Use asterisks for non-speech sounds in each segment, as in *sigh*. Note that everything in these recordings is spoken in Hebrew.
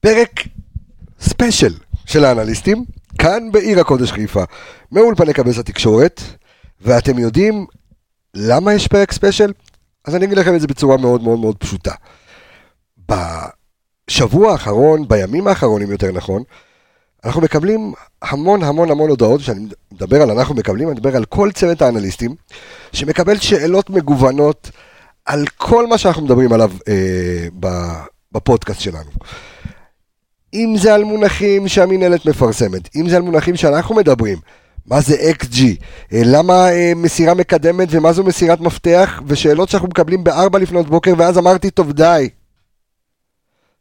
פרק ספיישל של האנליסטים, כאן בעיר הקודש חיפה, מאולפני קבס התקשורת, ואתם יודעים למה יש פרק ספיישל? אז אני אגיד לכם את זה בצורה מאוד מאוד מאוד פשוטה. בשבוע האחרון, בימים האחרונים יותר נכון, אנחנו מקבלים המון המון המון הודעות, כשאני מדבר על אנחנו מקבלים, אני מדבר על כל צוות האנליסטים, שמקבל שאלות מגוונות על כל מה שאנחנו מדברים עליו אה, בפודקאסט שלנו. אם זה על מונחים שהמינהלת מפרסמת, אם זה על מונחים שאנחנו מדברים, מה זה XG, אה, למה אה, מסירה מקדמת ומה זו מסירת מפתח, ושאלות שאנחנו מקבלים בארבע לפנות בוקר, ואז אמרתי, טוב די,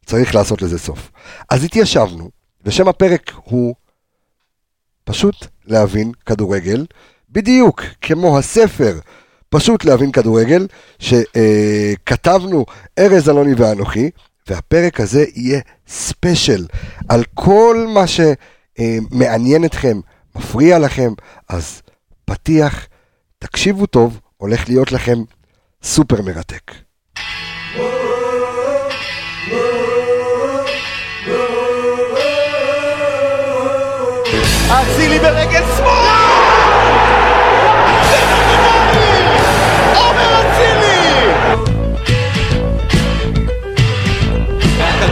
צריך לעשות לזה סוף. אז התיישבנו, ושם הפרק הוא פשוט להבין כדורגל, בדיוק כמו הספר פשוט להבין כדורגל, שכתבנו ארז אלוני ואנוכי, והפרק הזה יהיה ספיישל על כל מה שמעניין אתכם, מפריע לכם, אז פתיח, תקשיבו טוב, הולך להיות לכם סופר מרתק. אצילי ברגל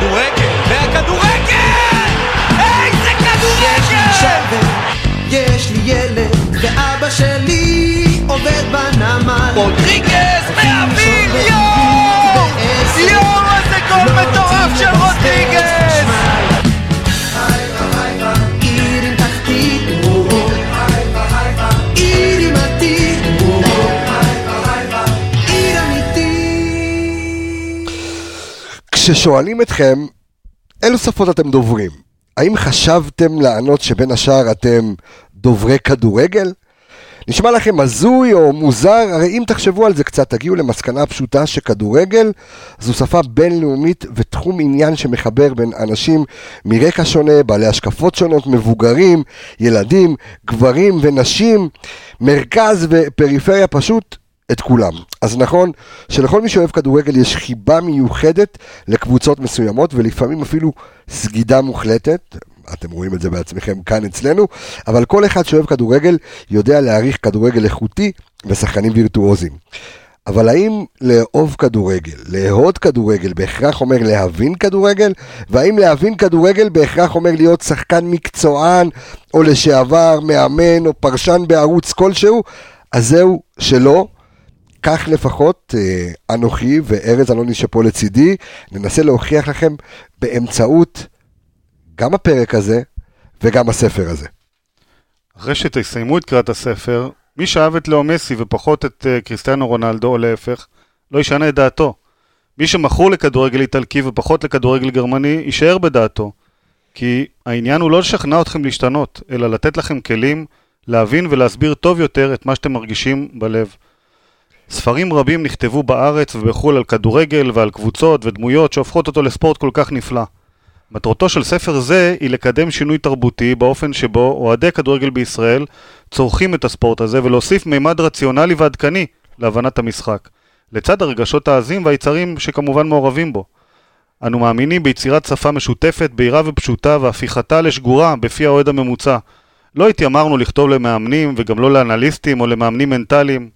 והכדורגל, והכדורגל! איזה כדורגל! יש לי ילד, ואבא שלי עובד בנמל. רודריגז מהוויל, יואו! יואו, איזה גול מטורף של רודריגז! כששואלים אתכם, אילו שפות אתם דוברים? האם חשבתם לענות שבין השאר אתם דוברי כדורגל? נשמע לכם הזוי או מוזר, הרי אם תחשבו על זה קצת, תגיעו למסקנה פשוטה שכדורגל זו שפה בינלאומית ותחום עניין שמחבר בין אנשים מרקע שונה, בעלי השקפות שונות, מבוגרים, ילדים, גברים ונשים, מרכז ופריפריה, פשוט את כולם. אז נכון שלכל מי שאוהב כדורגל יש חיבה מיוחדת לקבוצות מסוימות ולפעמים אפילו סגידה מוחלטת. אתם רואים את זה בעצמכם כאן אצלנו, אבל כל אחד שאוהב כדורגל יודע להעריך כדורגל איכותי ושחקנים וירטואוזיים. אבל האם לאהוב כדורגל, לאהוד כדורגל בהכרח אומר להבין כדורגל? והאם להבין כדורגל בהכרח אומר להיות שחקן מקצוען, או לשעבר מאמן, או פרשן בערוץ כלשהו? אז זהו, שלא. כך לפחות אה, אנוכי וארז אלוני שפה לצידי, ננסה להוכיח לכם באמצעות גם הפרק הזה וגם הספר הזה. אחרי שתסיימו את קריאת הספר, מי שאהב את לאו מסי ופחות את uh, קריסטיאנו רונלדו, או להפך, לא ישנה את דעתו. מי שמכור לכדורגל איטלקי ופחות לכדורגל גרמני, יישאר בדעתו. כי העניין הוא לא לשכנע אתכם להשתנות, אלא לתת לכם כלים להבין ולהסביר טוב יותר את מה שאתם מרגישים בלב. ספרים רבים נכתבו בארץ ובחו"ל על כדורגל ועל קבוצות ודמויות שהופכות אותו לספורט כל כך נפלא. מטרתו של ספר זה היא לקדם שינוי תרבותי באופן שבו אוהדי כדורגל בישראל צורכים את הספורט הזה ולהוסיף מימד רציונלי ועדכני להבנת המשחק, לצד הרגשות העזים והיצרים שכמובן מעורבים בו. אנו מאמינים ביצירת שפה משותפת, בהירה ופשוטה והפיכתה לשגורה בפי האוהד הממוצע. לא התיימרנו לכתוב למאמנים וגם לא לאנליסטים או למאמנים מנטליים.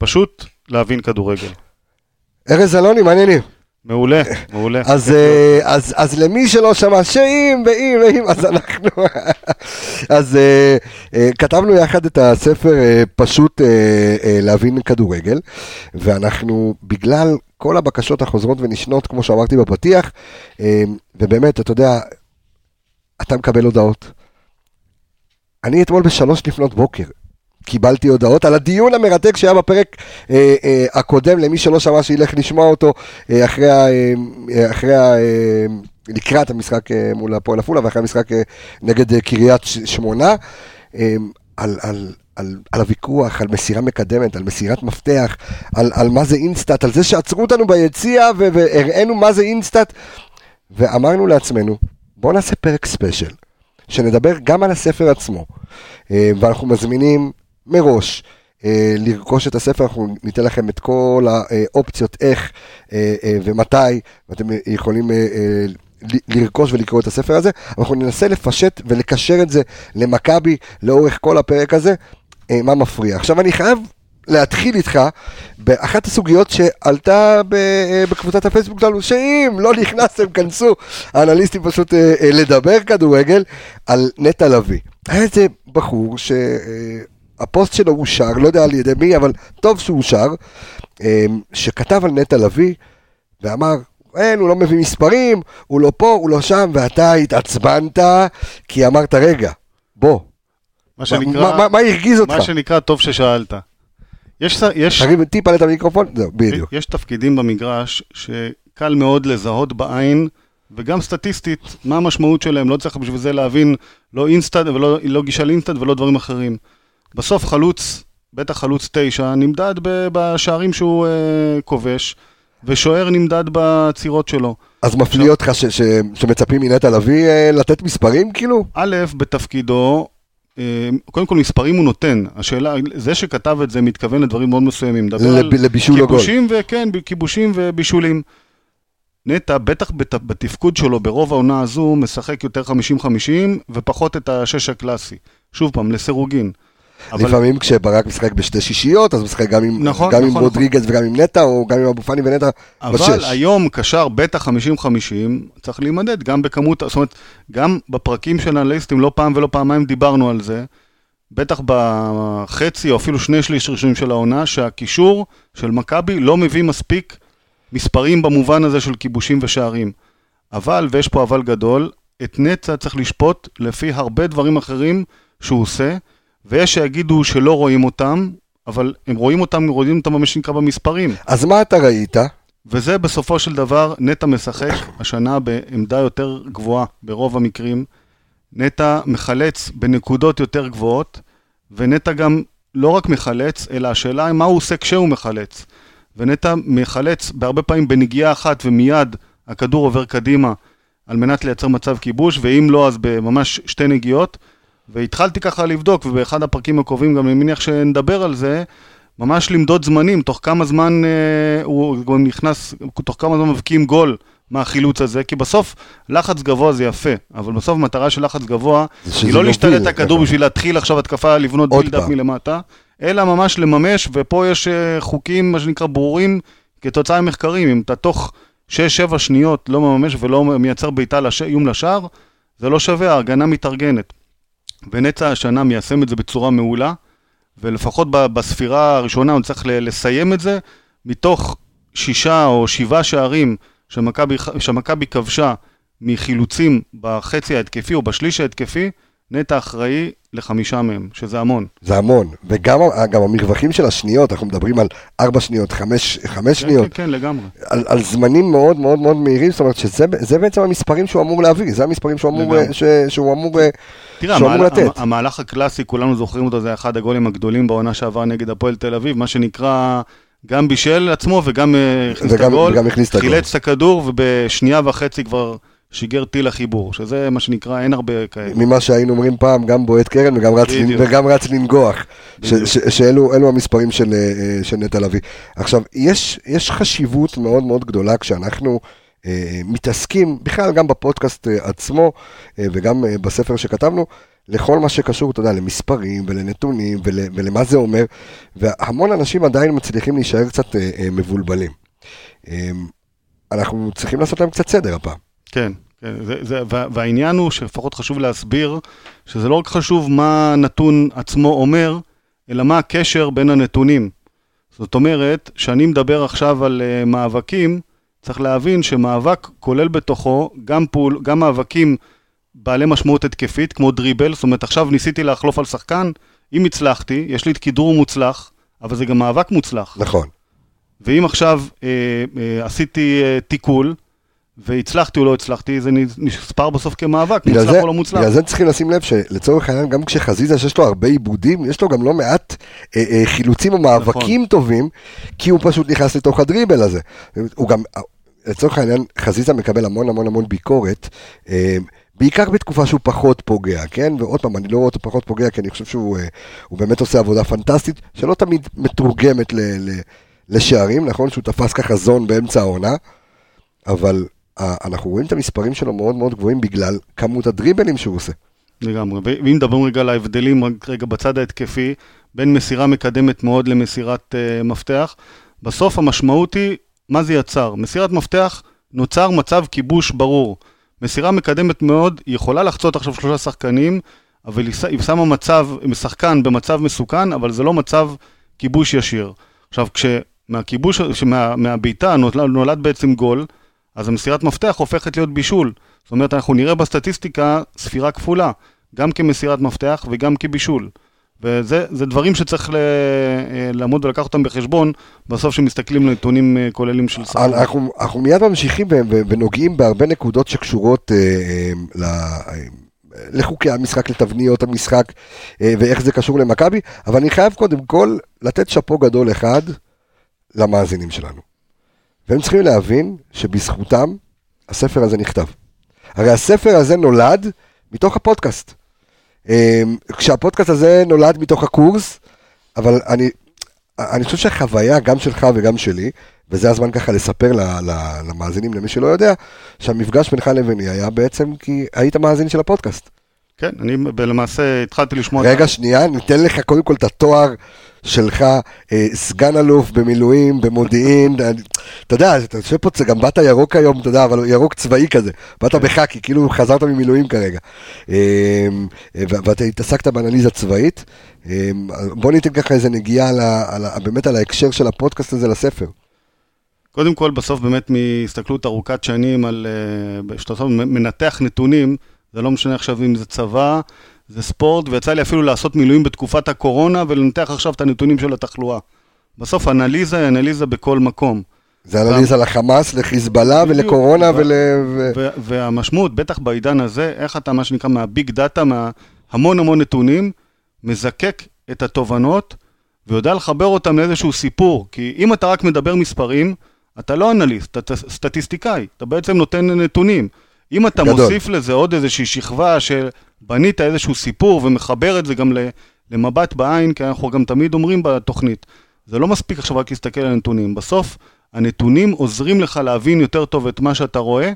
פשוט להבין כדורגל. ארז אלוני, מה העניינים? מעולה, *laughs* מעולה. אז, אה, אז, אז למי שלא שמע שאם ואם ואם, אז אנחנו... *laughs* אז אה, אה, כתבנו יחד את הספר פשוט להבין כדורגל, ואנחנו, בגלל כל הבקשות החוזרות ונשנות, כמו שאמרתי בפתיח, ובאמת, אתה יודע, אתה מקבל הודעות. אני אתמול בשלוש לפנות בוקר. קיבלתי הודעות על הדיון המרתק שהיה בפרק אה, אה, הקודם, למי שלא שמע שילך לשמוע אותו אה, אחרי, ה, אה, אחרי ה, אה, לקראת המשחק אה, מול הפועל עפולה ואחרי המשחק אה, נגד אה, קריית שמונה, אה, על, על, על, על הוויכוח, על מסירה מקדמת, על מסירת מפתח, על, על מה זה InStat, על זה שעצרו אותנו ביציע והראינו מה זה InStat, ואמרנו לעצמנו, בואו נעשה פרק ספיישל, שנדבר גם על הספר עצמו, אה, ואנחנו מזמינים מראש אה, לרכוש את הספר, אנחנו ניתן לכם את כל האופציות איך אה, אה, ומתי, ואתם יכולים לרכוש ולקרוא את הספר הזה, אנחנו ננסה לפשט ולקשר את זה למכבי לאורך כל הפרק הזה, מה מפריע. עכשיו אני חייב להתחיל איתך באחת הסוגיות שעלתה בקבוצת הפייסבוק שלנו, שאם לא נכנסתם, כנסו, האנליסטים פשוט לדבר כדורגל, על נטע לביא. היה איזה בחור ש... הפוסט שלו אושר, לא יודע על ידי מי, אבל טוב שהוא אושר, אה, שכתב על נטע לביא ואמר, אין, הוא לא מביא מספרים, הוא לא פה, הוא לא שם, ואתה התעצבנת, כי אמרת, רגע, בוא, מה מה, שנקרא, מה, מה הרגיז אותך? מה שנקרא, טוב ששאלת. יש, יש, תרים טיפה את המיקרופון, זהו, בדיוק. יש תפקידים במגרש שקל מאוד לזהות בעין, וגם סטטיסטית, מה המשמעות שלהם. לא צריך בשביל זה להבין לא InStat ולא לא גישה ל-InStat ולא דברים אחרים. בסוף חלוץ, בטח חלוץ תשע, נמדד בשערים שהוא אה, כובש, ושוער נמדד בעצירות שלו. אז מפליא אותך ש, ש, שמצפים מנטע לביא אה, לתת מספרים, כאילו? א', בתפקידו, אה, קודם כל מספרים הוא נותן. השאלה, זה שכתב את זה מתכוון לדברים מאוד מסוימים. מדבר על לב, לבישול או גול. כיבושים וכן, כיבושים ובישולים. נטע, בטח בת, בתפקוד שלו ברוב העונה הזו, משחק יותר 50-50 ופחות את השש הקלאסי. שוב פעם, לסירוגין. אבל לפעמים כשברק משחק בשתי שישיות, אז הוא משחק גם עם, נכון, גם עם נכון, רודריגז וגם עם נטע, או גם עם אבו פאני ונטע אבל בשש. היום קשר בטח 50-50, צריך להימדד גם בכמות, זאת אומרת, גם בפרקים של האנליסטים, לא פעם ולא פעמיים דיברנו על זה, בטח בחצי או אפילו שני שליש ראשונים של העונה, שהקישור של מכבי לא מביא מספיק מספרים במובן הזה של כיבושים ושערים. אבל, ויש פה אבל גדול, את נצע צריך לשפוט לפי הרבה דברים אחרים שהוא עושה, ויש שיגידו שלא רואים אותם, אבל הם רואים אותם, רואים אותם במה שנקרא במספרים. אז מה אתה ראית? וזה בסופו של דבר, נטע משחק השנה בעמדה יותר גבוהה ברוב המקרים. נטע מחלץ בנקודות יותר גבוהות, ונטע גם לא רק מחלץ, אלא השאלה היא מה הוא עושה כשהוא מחלץ. ונטע מחלץ בהרבה פעמים בנגיעה אחת ומיד הכדור עובר קדימה על מנת לייצר מצב כיבוש, ואם לא אז בממש שתי נגיעות. והתחלתי ככה לבדוק, ובאחד הפרקים הקרובים גם אני מניח שנדבר על זה, ממש למדוד זמנים, תוך כמה זמן אה, הוא גם נכנס, תוך כמה זמן מבקיעים גול מהחילוץ הזה, כי בסוף לחץ גבוה זה יפה, אבל בסוף המטרה של לחץ גבוה היא לא להשתלט את הכדור. בשביל להתחיל עכשיו התקפה לבנות בילדאפ. מלמטה, אלא ממש לממש, ופה יש אה, חוקים, מה שנקרא, ברורים כתוצאה ממחקרים. אם אתה תוך 6-7 שניות לא מממש ולא מייצר בעיטה. איום לשער, זה לא שווה, ההגנה מתארגנת. ונצע השנה מיישם את זה בצורה מעולה, ולפחות בספירה הראשונה הוא צריך לסיים את זה, מתוך שישה או שבעה שערים שמכבי כבשה מחילוצים בחצי ההתקפי או בשליש ההתקפי, נטע אחראי לחמישה מהם, שזה המון. זה המון. וגם גם המרווחים של השניות, אנחנו מדברים על ארבע שניות, חמש, חמש כן, שניות, כן, כן, לגמרי. על, על זמנים מאוד מאוד מאוד מהירים, זאת אומרת שזה זה בעצם המספרים שהוא אמור להביא, זה המספרים שהוא אמור, לגמרי. ש, שהוא אמור, אה, תראה, המהל- לתת. המהלך הקלאסי, כולנו זוכרים אותו, זה אחד הגולים הגדולים בעונה שעבר נגד הפועל תל אביב, מה שנקרא, גם בישל עצמו וגם אה, הכניס את הגול, וגם הכניס את הגול. חילץ את הכדור ובשנייה וחצי כבר שיגר טיל החיבור, שזה מה שנקרא, אין הרבה כאלה. ממה שהיינו אומרים פעם, גם בועט קרן וגם רץ. וגם רץ לנגוח, ש, בדיוק. ש, שאלו אלו המספרים של, אה, של נטע לביא. עכשיו, יש, יש חשיבות מאוד מאוד גדולה כשאנחנו אה, מתעסקים, בכלל גם בפודקאסט אה, עצמו אה, וגם אה, בספר שכתבנו, לכל מה שקשור, אתה יודע, למספרים ולנתונים ול, ולמה זה אומר, והמון אנשים עדיין מצליחים להישאר קצת אה, אה, מבולבלים. אה, אנחנו צריכים לעשות להם קצת סדר הפעם. כן, כן זה, זה, וה, והעניין הוא שלפחות חשוב להסביר שזה לא רק חשוב מה הנתון עצמו אומר, אלא מה הקשר בין הנתונים. זאת אומרת, כשאני מדבר עכשיו על מאבקים, צריך להבין שמאבק כולל בתוכו גם, פעול, גם מאבקים בעלי משמעות התקפית, כמו דריבל, זאת אומרת, עכשיו ניסיתי לחלוף על שחקן, אם הצלחתי, יש לי את כדרור מוצלח, אבל זה גם מאבק מוצלח. נכון. ואם עכשיו אה, אה, עשיתי אה, תיקול, והצלחתי או לא הצלחתי, זה נספר בסוף כמאבק, מוצלח זה, או לא מוצלח. בגלל זה צריכים לשים לב שלצורך העניין, גם כשחזיזה שיש לו הרבה עיבודים, יש לו גם לא מעט אה, אה, חילוצים או מאבקים נכון. טובים, כי הוא פשוט נכנס לתוך הדריבל הזה. הוא גם, לצורך העניין, חזיזה מקבל המון המון המון ביקורת. אה, בעיקר בתקופה שהוא פחות פוגע, כן? ועוד פעם, אני לא רואה אותו פחות פוגע, כי אני חושב שהוא אה, באמת עושה עבודה פנטסטית, שלא תמיד מתורגמת ל, ל, לשערים, נכון? שהוא תפס ככה זון באמצע העונה, אבל אנחנו רואים את המספרים שלו מאוד מאוד גבוהים בגלל כמות הדריבלים שהוא עושה. לגמרי. ואם מדברים רגע על ההבדלים, רגע בצד ההתקפי, בין מסירה מקדמת מאוד למסירת uh, מפתח, בסוף המשמעות היא, מה זה יצר? מסירת מפתח, נוצר מצב כיבוש ברור. מסירה מקדמת מאוד, היא יכולה לחצות עכשיו שלושה שחקנים, אבל היא, שמה מצב, שחקן במצב מסוכן, אבל זה לא מצב כיבוש ישיר. עכשיו, כשמהכיבוש, שמה- מהבעיטה נולד, נולד בעצם גול, אז המסירת מפתח הופכת להיות בישול. זאת אומרת, אנחנו נראה בסטטיסטיקה ספירה כפולה, גם כמסירת מפתח וגם כבישול. וזה זה דברים שצריך ל, אה, לעמוד ולקחת אותם בחשבון, בסוף כשמסתכלים על נתונים אה, כוללים של שחקן. אנחנו, אנחנו מיד ממשיכים ונוגעים בהרבה נקודות שקשורות אה, אה, ל- אה, לחוקי המשחק, לתבניות המשחק אה, ואיך זה קשור למכבי, אבל אני חייב קודם כל לתת שאפו גדול אחד למאזינים שלנו. והם צריכים להבין שבזכותם הספר הזה נכתב. הרי הספר הזה נולד מתוך הפודקאסט. אה, כשהפודקאסט הזה נולד מתוך הקורס, אבל אני, אני חושב שהחוויה, גם שלך וגם שלי, וזה הזמן ככה לספר למאזינים, למי שלא יודע, שהמפגש בינך לביני היה בעצם כי היית מאזין של הפודקאסט. כן, אני למעשה התחלתי לשמוע... רגע, שנייה, ניתן לך קודם כל את התואר שלך, אה, סגן אלוף במילואים, במודיעין, אני- אתה יודע, אתה יושב פה, גם באת ירוק היום, אתה יודע, אבל ירוק צבאי כזה, באת בחאקי, כאילו חזרת ממילואים כרגע. אה, אה, ואתה התעסקת באנליזה צבאית, אה, בוא ניתן ככה איזה נגיעה על ה- על ה- באמת על ההקשר של הפודקאסט הזה לספר. קודם כל, בסוף באמת מהסתכלות ארוכת שנים על... אה, שאתה בסוף מנתח נתונים, זה לא משנה עכשיו אם זה צבא, זה ספורט, ויצא לי אפילו לעשות מילואים בתקופת הקורונה ולנתח עכשיו את הנתונים של התחלואה. בסוף אנליזה היא אנליזה בכל מקום. זה אנליזה לחמאס, לחיזבאללה. ולקורונה ו- ול... ו- ו- והמשמעות, בטח בעידן הזה, איך אתה, מה שנקרא, מהביג דאטה, מהמון המון נתונים, מזקק את התובנות ויודע לחבר אותם לאיזשהו סיפור. כי אם אתה רק מדבר מספרים, אתה לא אנליסט, אתה סטטיסטיקאי, אתה בעצם נותן נתונים. אם אתה גדול. מוסיף לזה עוד איזושהי שכבה שבנית איזשהו סיפור ומחבר את זה גם למבט בעין, כי אנחנו גם תמיד אומרים בתוכנית, זה לא מספיק עכשיו רק להסתכל על הנתונים. בסוף, הנתונים עוזרים לך להבין יותר טוב את מה שאתה רואה,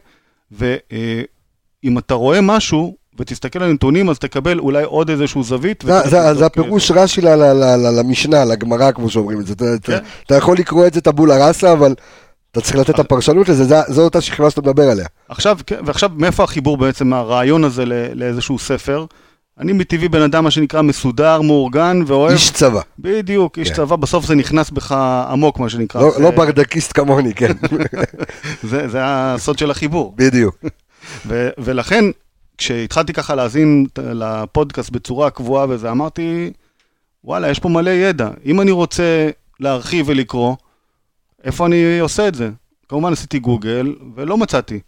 ואם אתה רואה משהו ותסתכל על הנתונים, אז תקבל אולי עוד איזשהו זווית. זה- זה הפירוש רש"י למשנה, לגמרא, כמו שאומרים את זה. אתה- אתה- כן. אתה יכול לקרוא את זה טבולה ראסה, אבל אתה צריך לתת את הפרשנות לזה, זה- זו אותה שכבה שאתה מדבר עליה. עכשיו, כן, ועכשיו, מאיפה החיבור בעצם, הרעיון הזה לא- לאיזשהו ספר? אני מטבעי בן אדם, מה שנקרא, מסודר, מאורגן, ואוהב... איש צבא, בדיוק, איש כן. צבא, בסוף זה נכנס בך עמוק, מה שנקרא. לא- זה- לא ברדקיסט כמוני, כן, *laughs* זה, זה הסוד של החיבור. בדיוק. *laughs* ו- ולכן, כשהתחלתי ככה להאזין לפודקאסט בצורה קבועה וזה, אמרתי, וואלה, יש פה מלא ידע. אם אני רוצה להרחיב ולקרוא, איפה אני עושה את זה? כמובן עשיתי גוגל, ולא מצאתי.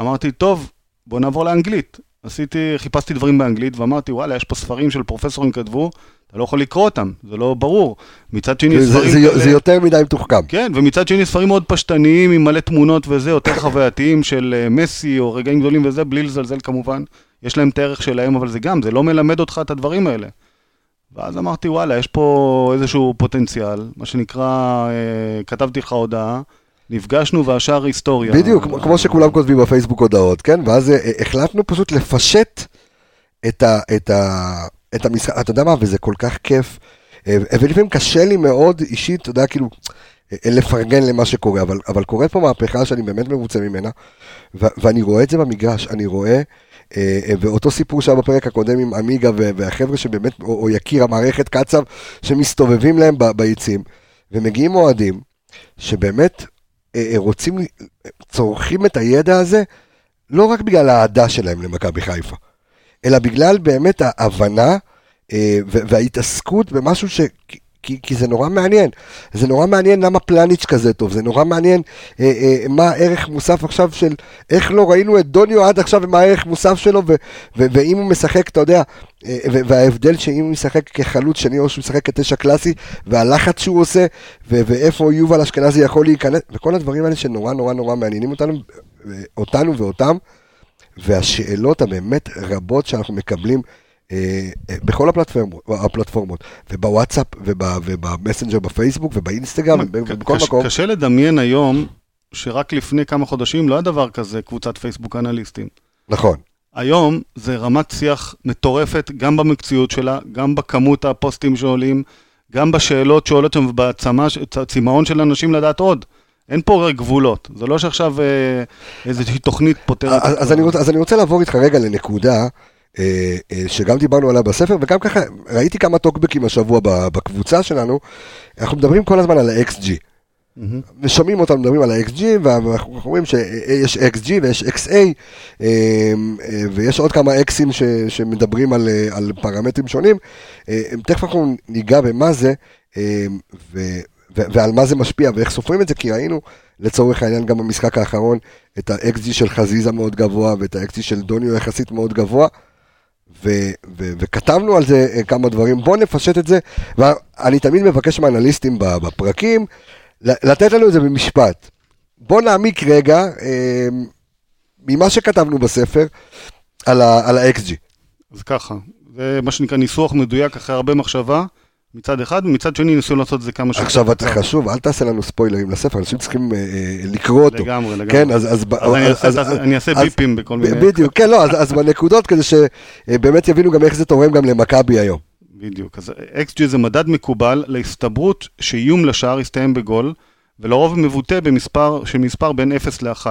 אמרתי, טוב, בוא נעבור לאנגלית. עשיתי, חיפשתי דברים באנגלית, ואמרתי, וואלה, יש פה ספרים של פרופסורים כתבו, אתה לא יכול לקרוא אותם, זה לא ברור. מצד שני, זה- ספרים זה- כאלה... זה יותר מדי מתוחכם. כן, ומצד שני ספרים מאוד פשטניים עם מלא תמונות וזה, יותר *coughs* חווייתיים של אה, מסי או רגעים גדולים וזה, בלי לזלזל כמובן. יש להם את הערך שלהם, אבל זה גם, זה לא מלמד אותך את הדברים האלה. ואז אמרתי, וואלה, יש פה איזשהו פוטנציאל, מה שנקרא, אה, כתבתי לך הודעה, נפגשנו והשאר היסטוריה. בדיוק, כמו- כמו שכולם כותבים בפייסבוק הודעות, כן? ואז אה, החלטנו פשוט לפשט את ה- את ה- את המשחק, אתה יודע מה, וזה כל כך כיף. אה, ולפעמים קשה לי מאוד אישית, אתה יודע, כאילו, אה, לפרגן למה שקורה, אבל, אבל קורית פה מהפכה שאני באמת מרוצה ממנה, ו- ואני רואה את זה במגרש, אני רואה, אה, אה, ואותו סיפור שהיה בפרק הקודם עם עמיגה והחבר'ה שבאמת, או, או יקיר המערכת קצב, שמסתובבים להם ב- ביציעים, ומגיעים אוהדים, שבאמת אה, אה, רוצים, צורכים את הידע הזה, לא רק בגלל האהדה שלהם למכבי חיפה, אלא בגלל באמת ההבנה אה, וההתעסקות במשהו ש... כי- כי, זה נורא מעניין, זה נורא מעניין למה פלניץ' כזה טוב, זה נורא מעניין אה, אה, מה הערך מוסף עכשיו של, איך לא ראינו את דוניו עד עכשיו ומה הערך מוסף שלו, ו, ו, ואם הוא משחק, אתה יודע, אה, וההבדל שאם הוא משחק כחלוץ שני או שהוא משחק כתשע קלאסי, והלחץ שהוא עושה, ו- ואיפה יובל אשכנזי יכול להיכנס, וכל הדברים האלה שנורא נורא נורא מעניינים אותנו, אה, אותנו ואותם, והשאלות הבאמת רבות שאנחנו מקבלים בכל הפלטפורמות, הפלטפורמות, ובוואטסאפ, וב- ובמסנג'ר בפייסבוק, ובאינסטגרם, וב- ובכל מקום. קשה לדמיין היום שרק לפני כמה חודשים לא היה דבר כזה קבוצת פייסבוק אנליסטים. נכון. היום זה רמת שיח מטורפת, גם במקצועיות שלה, גם בכמות הפוסטים שעולים, גם בשאלות שעולות שם ובצמאון של אנשים לדעת עוד. אין פה גבולות, זה לא שעכשיו אה, איזושהי תוכנית פותרת. אז, אז, אני רוצה, אז אני רוצה לעבור איתך רגע לנקודה אה, אה, שגם דיברנו עליה בספר, וגם ככה ראיתי כמה טוקבקים השבוע בקבוצה שלנו. אנחנו מדברים כל הזמן על ה-XG. ושומעים אותנו מדברים על ה-XG, ואנחנו רואים שיש XG ויש XA, אה, אה, ויש עוד כמה Xים ש, שמדברים על, אה, על פרמטרים שונים. אה, תכף אנחנו ניגע במה זה, אה, ו, ו, ועל מה זה משפיע ואיך סופרים את זה, כי ראינו לצורך העניין גם במשחק האחרון את ה-XG של חזיזה מאוד גבוה ואת ה-XG של דוניו יחסית מאוד גבוה. ו- ו- וכתבנו על זה אה, כמה דברים, בואו נפשט את זה, ואני תמיד מבקש מאנליסטים בפרקים לתת לנו את זה במשפט. בואו נעמיק רגע אה, ממה שכתבנו בספר על, ה- ה-XG. אז ככה, זה מה שנקרא ניסוח מדויק אחרי הרבה מחשבה, מצד אחד, ומצד שני ניסו לעשות את זה כמה שיותר עכשיו אתה. חשוב, אל תעשה לנו ספוילרים לספר, אנשים צריכים אה, אה, לקרוא אותו. לגמרי, לגמרי. כן, אז... אז, אני אעשה ביפים בכל מיני... בדיוק, כן, לא, אז, אז בנקודות כדי שבאמת יבינו גם איך זה תורם גם למכבי היום. בדיוק. אז XG זה מדד מקובל להסתברות שאיום לשער יסתיים בגול, ולרוב מבוטא במספר, של מספר בין 0 ל-1.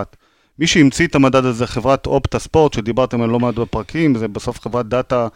מי שהמציא את המדד הזה, חברת Opta Sports, שדיברתם על לא מעט בפרקים, זה בסוף חברת data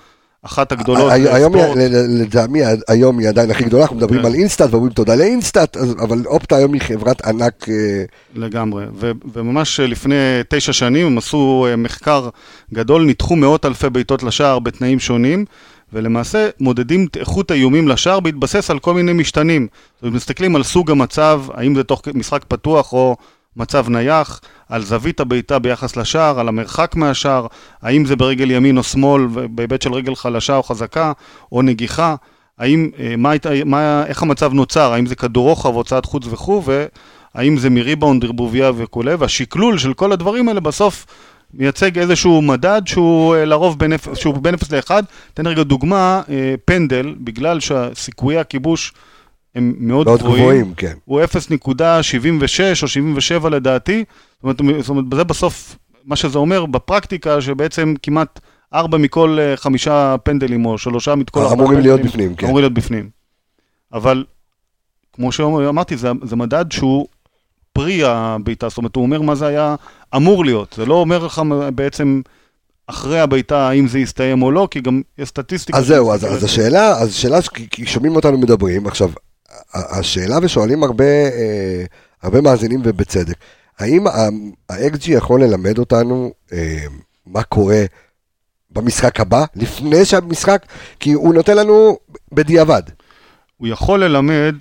אחת הגדולות. הי- היום, בספורט. היא- ל- ל- לטעמי, היום היא עדיין הכי גדולה, אנחנו מדברים כן. על InStat ואומרים תודה ל-InStat, אבל Opta היום היא חברת ענק, אה, לגמרי, וממש לפני תשע שנים הם עשו אה, מחקר גדול, ניתחו מאות אלפי בעיטות לשער בתנאים שונים, ולמעשה מודדים את איכות האיומים לשער בהתבסס על כל מיני משתנים. מסתכלים על סוג המצב, האם זה תוך משחק פתוח או מצב נייח, על זווית הבעיטה ביחס לשער, על המרחק מהשער, האם זה ברגל ימין או שמאל, בהיבט של רגל חלשה או חזקה, או נגיחה. האם, אה, מה, מה, איך המצב נוצר, האם זה כדור רוחב, הוצאת חוץ וכו', והאם זה מריבאונד, ערבוביה וכולי, והשקלול של כל הדברים האלה בסוף מייצג איזשהו מדד שהוא אה, לרוב בין, שהוא בין 0 ל-1. תן רגע דוגמה, אה, פנדל, בגלל שסיכויי הכיבוש הם מאוד, מאוד גבוהים, גבוהים, כן. הוא 0.76 או 77 לדעתי, זאת אומרת, זאת אומרת, זה בסוף, מה שזה אומר בפרקטיקה, שבעצם כמעט ארבע מכל אה, חמישה פנדלים, או שלושה מכל ארבעה אמורים להיות פנדלים, בפנים, כן. אמורים להיות בפנים. אבל, כמו שאמרתי, זה, זה מדד שהוא פרי הבעיטה, זאת אומרת, הוא אומר מה זה היה אמור להיות, זה לא אומר לך בעצם אחרי הבעיטה האם זה יסתיים או לא, כי גם יש סטטיסטיקה. אז זהו, אז, אז השאלה, אז השאלה, ש- כי, שומעים אותנו מדברים, עכשיו, השאלה ושואלים הרבה, אה, הרבה מאזינים ובצדק, האם ה-XG יכול ללמד אותנו אה, מה קורה במשחק הבא, לפני שהמשחק, כי הוא נותן לנו בדיעבד. הוא יכול ללמד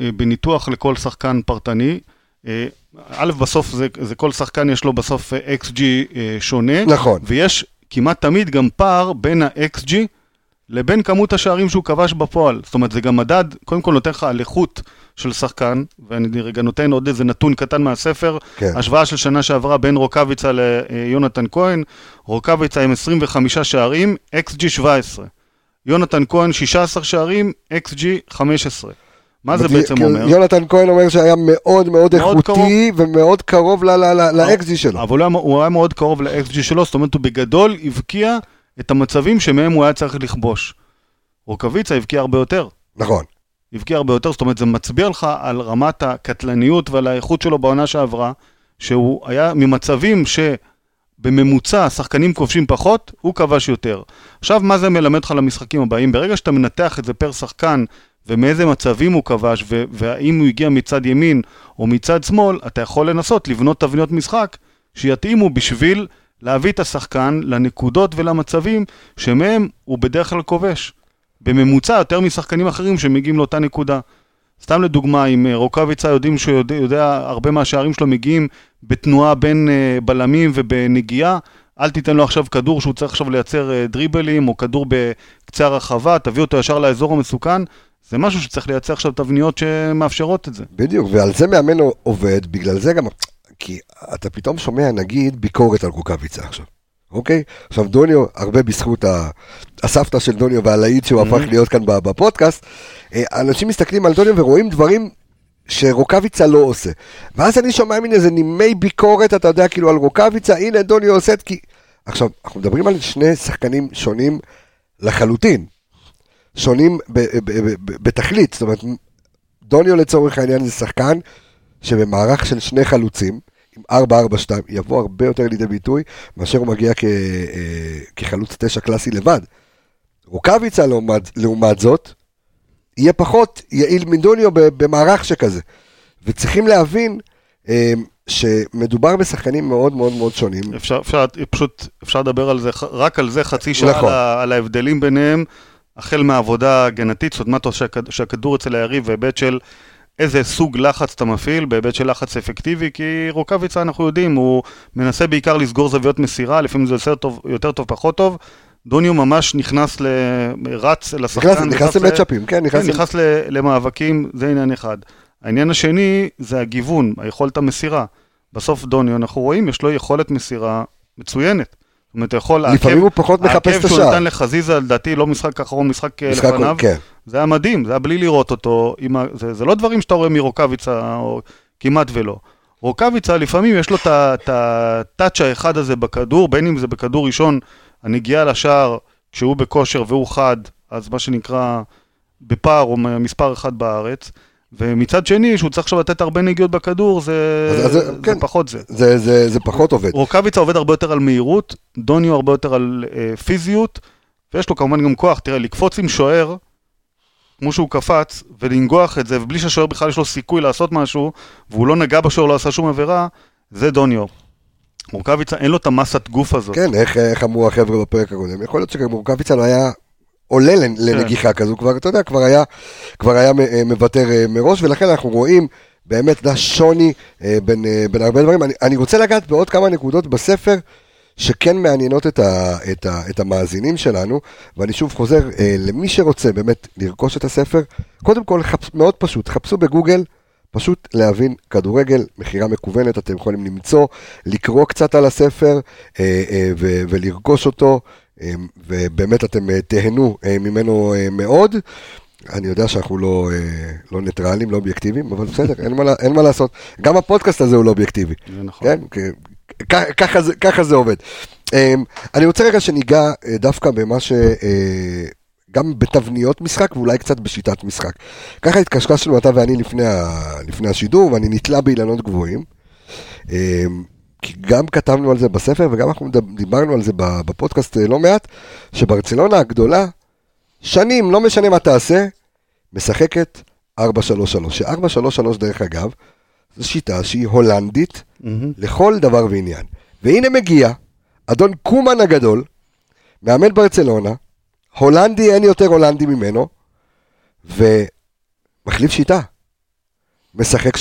אה, בניתוח לכל שחקן פרטני. אה, א', בסוף זה, זה כל שחקן יש לו בסוף אה, XG אה, שונה. נכון. ויש כמעט תמיד גם פער בין ה-XG לבין כמות השערים שהוא כבש בפועל. זאת אומרת, זה גם מדד, קודם כל נותן לך על איכות של שחקן, ואני רגע נותן עוד איזה נתון קטן מהספר, כן. השוואה של שנה שעברה בין רוקאביצה ליונתן כהן, רוקאביצה עם 25 שערים, XG 17. יונתן כהן 16 שערים, XG 15. מה זה בעצם כי אומר? יונתן כהן אומר שהיה מאוד מאוד איכותי ומאוד קרוב ל- ל- ל- ל-XG שלו. אבל הוא היה, הוא היה מאוד קרוב ל-XG שלו, זאת אומרת, הוא בגדול הבקיע את המצבים שמהם הוא היה צריך לכבוש. רוקאביצה הבקיע הרבה יותר. נכון. הבקיע הרבה יותר, זאת אומרת, זה מצביע לך על רמת הקטלניות ועל האיכות שלו בעונה שעברה, שהוא היה ממצבים שבממוצע השחקנים כובשים פחות, הוא כבש יותר. עכשיו, מה זה מלמד לך למשחקים הבאים? ברגע שאתה מנתח את זה פר שחקן, ומאיזה מצבים הוא כבש, והאם הוא הגיע מצד ימין או מצד שמאל, אתה יכול לנסות לבנות תבניות משחק שיתאימו בשביל להביא את השחקן לנקודות ולמצבים שמהם הוא בדרך כלל כובש. בממוצע יותר משחקנים אחרים שמגיעים לאותה נקודה. סתם לדוגמה, עם אה, רוקאביצה יודעים שהוא יודע, יודע הרבה מהשערים שלו מגיעים בתנועה בין אה, בלמים ובנגיעה. אל תיתן לו עכשיו כדור שהוא צריך עכשיו לייצר אה, דריבלים, או כדור בקצה הרחבה, תביא אותו ישר לאזור המסוכן. זה משהו שצריך לייצר עכשיו תבניות שמאפשרות את זה. בדיוק, ועל זה מאמן עובד, בגלל זה גם, כי אתה פתאום שומע נגיד ביקורת על רוקאביצה עכשיו, אוקיי? עכשיו דוניו, הרבה בזכות ה... הסבתא של דוניו והלהיט שהוא הפך להיות כאן בפודקאסט, אה, אנשים מסתכלים על דוניו ורואים דברים שרוקאביצה לא עושה. ואז אני שומע מין איזה נימי ביקורת, אתה יודע, כאילו על רוקאביצה, הנה דוניו עושה את כי... עכשיו, אנחנו מדברים על שני שחקנים שונים לחלוטין. שונים בתכלית, זאת אומרת, דוניו לצורך העניין זה שחקן שבמערך של שני חלוצים, עם 4-4-2, יבוא הרבה יותר לידי ביטוי, מאשר הוא מגיע כ- אה, כחלוץ תשע קלאסי לבד. רוקאביצה לעומת, לעומת זאת, יהיה פחות יעיל מדוניו במערך שכזה. וצריכים להבין אה, שמדובר בשחקנים מאוד מאוד מאוד שונים. אפשר, אפשר, פשוט, אפשר לדבר על זה, רק על זה חצי שעה, נכון. על, על ההבדלים ביניהם, החל מהעבודה ההגנתית, זאת אומרת שהכד- שהכדור אצל היריב בהיבט של איזה סוג לחץ אתה מפעיל, בהיבט של לחץ אפקטיבי, כי רוקאביצה, אנחנו יודעים, הוא מנסה בעיקר לסגור זוויות מסירה, לפעמים זה יותר טוב, יותר טוב פחות טוב. דוניו ממש נכנס ל... רץ לשחקן. נכנס, נכנס למצ'אפים, כן, נכנס כן, נכנס ל- למאבקים, זה עניין אחד. העניין השני זה הגיוון, היכולת המסירה. בסוף דוניו, אנחנו רואים, יש לו יכולת מסירה מצוינת. אומרת, אתה יכול... לפעמים העקב- הוא פחות מחפש את העקב שהוא השער. נתן לחזיזה, לדעתי, לא משחק האחרון, משחק אה, לפניו, כן. זה היה מדהים, זה היה בלי לראות אותו. ה... זה, זה לא דברים שאתה רואה מרוקאביצה, או כמעט ולא. רוקאביצה, לפעמים יש לו את ה- את הטאץ' האחד הזה בכדור, בין אם זה בכדור ראשון, הנגיעה לשער, כשהוא בכושר והוא חד, אז מה שנקרא בפער או מספר אחד בארץ. ומצד שני, שהוא צריך עכשיו לתת הרבה נגיעות בכדור, זה, אז- אז- זה כן. פחות זה. זה, זה, זה פחות עובד. רוקאביצה עובד הרבה יותר על מהירות, דוניו הרבה יותר על אה, פיזיות, ויש לו כמובן גם כוח, תראה, לקפוץ עם שוער, כמו שהוא קפץ, ולנגוח את זה, ובלי שהשוער בכלל יש לו סיכוי לעשות משהו, והוא לא נגע בשוער, לא עשה שום עבירה, זה דוניו. רוקאביצה אין לו את המסת גוף הזאת. כן, איך, איך אמרו החבר'ה בפרק הקודם? יכול להיות שגם רוקאביצה לא היה עולה לנ- לנגיחה כזו, כבר, אתה יודע, כבר היה, כבר היה מ- אה, מוותר אה, מראש, ולכן אנחנו רואים באמת, שוני אה, בין, בין הרבה דברים. אני, אני רוצה לגעת בעוד כמה נקודות בספר. שכן מעניינות את, ה, את, ה, את המאזינים שלנו, ואני שוב חוזר, אה, למי שרוצה באמת לרכוש את הספר, קודם כל, חפש, מאוד פשוט, חפשו בגוגל, פשוט להבין כדורגל, מכירה מקוונת, אתם יכולים למצוא, לקרוא קצת על הספר אה, אה, ו, ולרכוש אותו, ובאמת אתם אה, תהנו אה, ממנו אה, מאוד. אני יודע שאנחנו לא, לא ניטרלים, לא אובייקטיביים, אבל בסדר, אין מה, אין מה לעשות. גם הפודקאסט הזה הוא לא אובייקטיבי. זה נכון. כן? ככה זה, ככה זה עובד. אמ, אני רוצה רגע שניגע דווקא במה ש... גם בתבניות משחק ואולי קצת בשיטת משחק. ככה התקשקשנו אתה ואני לפני, ה... לפני השידור ואני נתלה באילנות גבוהים. כי גם כתבנו על זה בספר וגם אנחנו דיברנו על זה בפודקאסט אה, לא מעט, שברצלונה הגדולה, שנים, לא משנה מה תעשה, משחקת 4-3-3. ש-4-3-3 דרך אגב, זו שיטה שהיא הולנדית, מהמם. לכל דבר ועניין. והנה מגיע אדון קומן הגדול, מאמן ברצלונה, הולנדי, אין יותר הולנדי ממנו, ומחליף שיטה. משחק 3-5-2.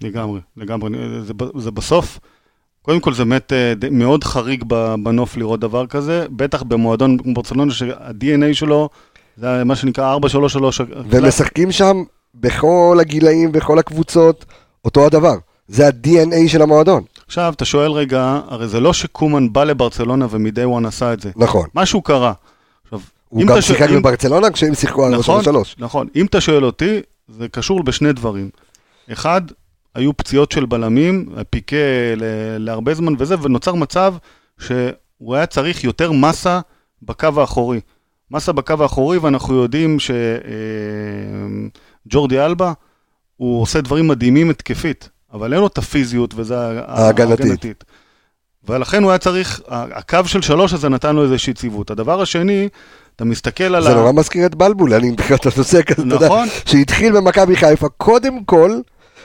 לגמרי, לגמרי. זה, זה בסוף, קודם כל זה באמת אה, מאוד חריג בנוף לראות דבר כזה, בטח במועדון כמו ברצלונה שה-DNA שלו זה מה שנקרא 433. ומשחקים שם בכל הגילאים, בכל הקבוצות, אותו הדבר. זה ה-DNA של המועדון. עכשיו, אתה שואל רגע, הרי זה לא שקומן בא לברצלונה ומ-day one עשה את זה. נכון. משהו קרה. עכשיו, הוא אם גם שיחק אם- בברצלונה כשהם שיחקו על נכון, 3-3. נכון. אם אתה שואל אותי, זה קשור בשני דברים. אחד, היו פציעות של בלמים, פיקה להרבה זמן וזה, ונוצר מצב שהוא היה צריך יותר מסה בקו האחורי. מסה בקו האחורי, ואנחנו יודעים שג'ורדי אלבה, הוא עושה דברים מדהימים התקפית, אבל אין לו את הפיזיות וזה ה- ההגנתית. ההגנתית. ולכן הוא היה צריך, ה- הקו של שלוש הזה נתן לו איזושהי יציבות. הדבר השני, אתה מסתכל על זה נורא מזכיר את בלבול, אני את הנושא כזה, אתה יודע, נכון. שהתחיל במכבי חיפה, קודם כל,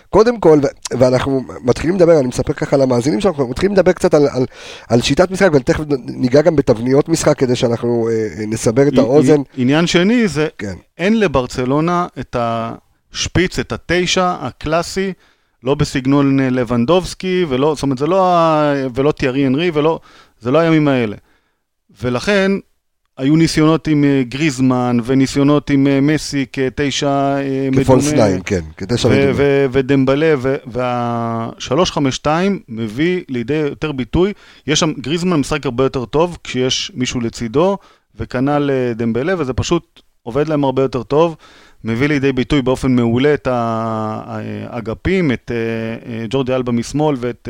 קודם כל, ואנחנו מתחילים לדבר, אני מספר ככה למאזינים שלנו, אנחנו מתחילים לדבר קצת על, על, על שיטת משחק, ותכף ניגע גם בתבניות משחק כדי שאנחנו אה, אה, נסבר את האוזן. עניין שני זה, כן. אין לברצלונה את השפיץ, את התשע הקלאסי, לא בסגנון לבנדובסקי, ולא, זאת אומרת, זה לא, ולא תיארי אנרי, ולא, זה לא הימים האלה. ולכן, היו ניסיונות עם אה, גריזמן, וניסיונות עם אה, מסי כתשע אה, מדומה. כפולס ניים, כן, כתשע מדומה. ודמבלה, וה-352 מביא לידי יותר ביטוי. יש שם, גריזמן משחק הרבה יותר טוב כשיש מישהו לצידו, וכנ"ל דמבלה, וזה פשוט עובד להם הרבה יותר טוב. מביא לידי ביטוי באופן מעולה את האגפים, את ג'ורדי אלבה משמאל ואת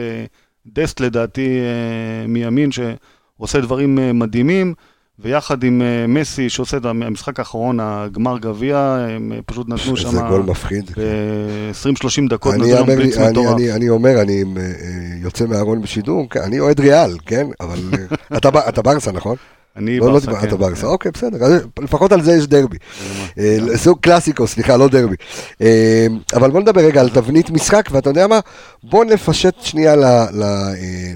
דסט לדעתי מימין, שעושה דברים מדהימים. ויחד עם אה, מסי שעושה את המשחק האחרון, הגמר גביע, הם אה, פשוט נתנו שם... איזה גול מפחיד. ב-20-30 דקות אני, נתנו אומר- בליץ אני, מטורף. אני, אני אומר, אני אה, יוצא מהארון בשידור, כן, אני אוהד ריאל, כן? אבל אתה, אתה ברסה, נכון? אני לא, לא, ברסה, אתה כן. ברסה, אוקיי, בסדר, אז לפחות על זה יש דרבי. אה, סוג קלאסיקו, סליחה, לא דרבי. אה, אבל בוא נדבר רגע על תבנית משחק, ואתה יודע מה? בוא נפשט שנייה אה,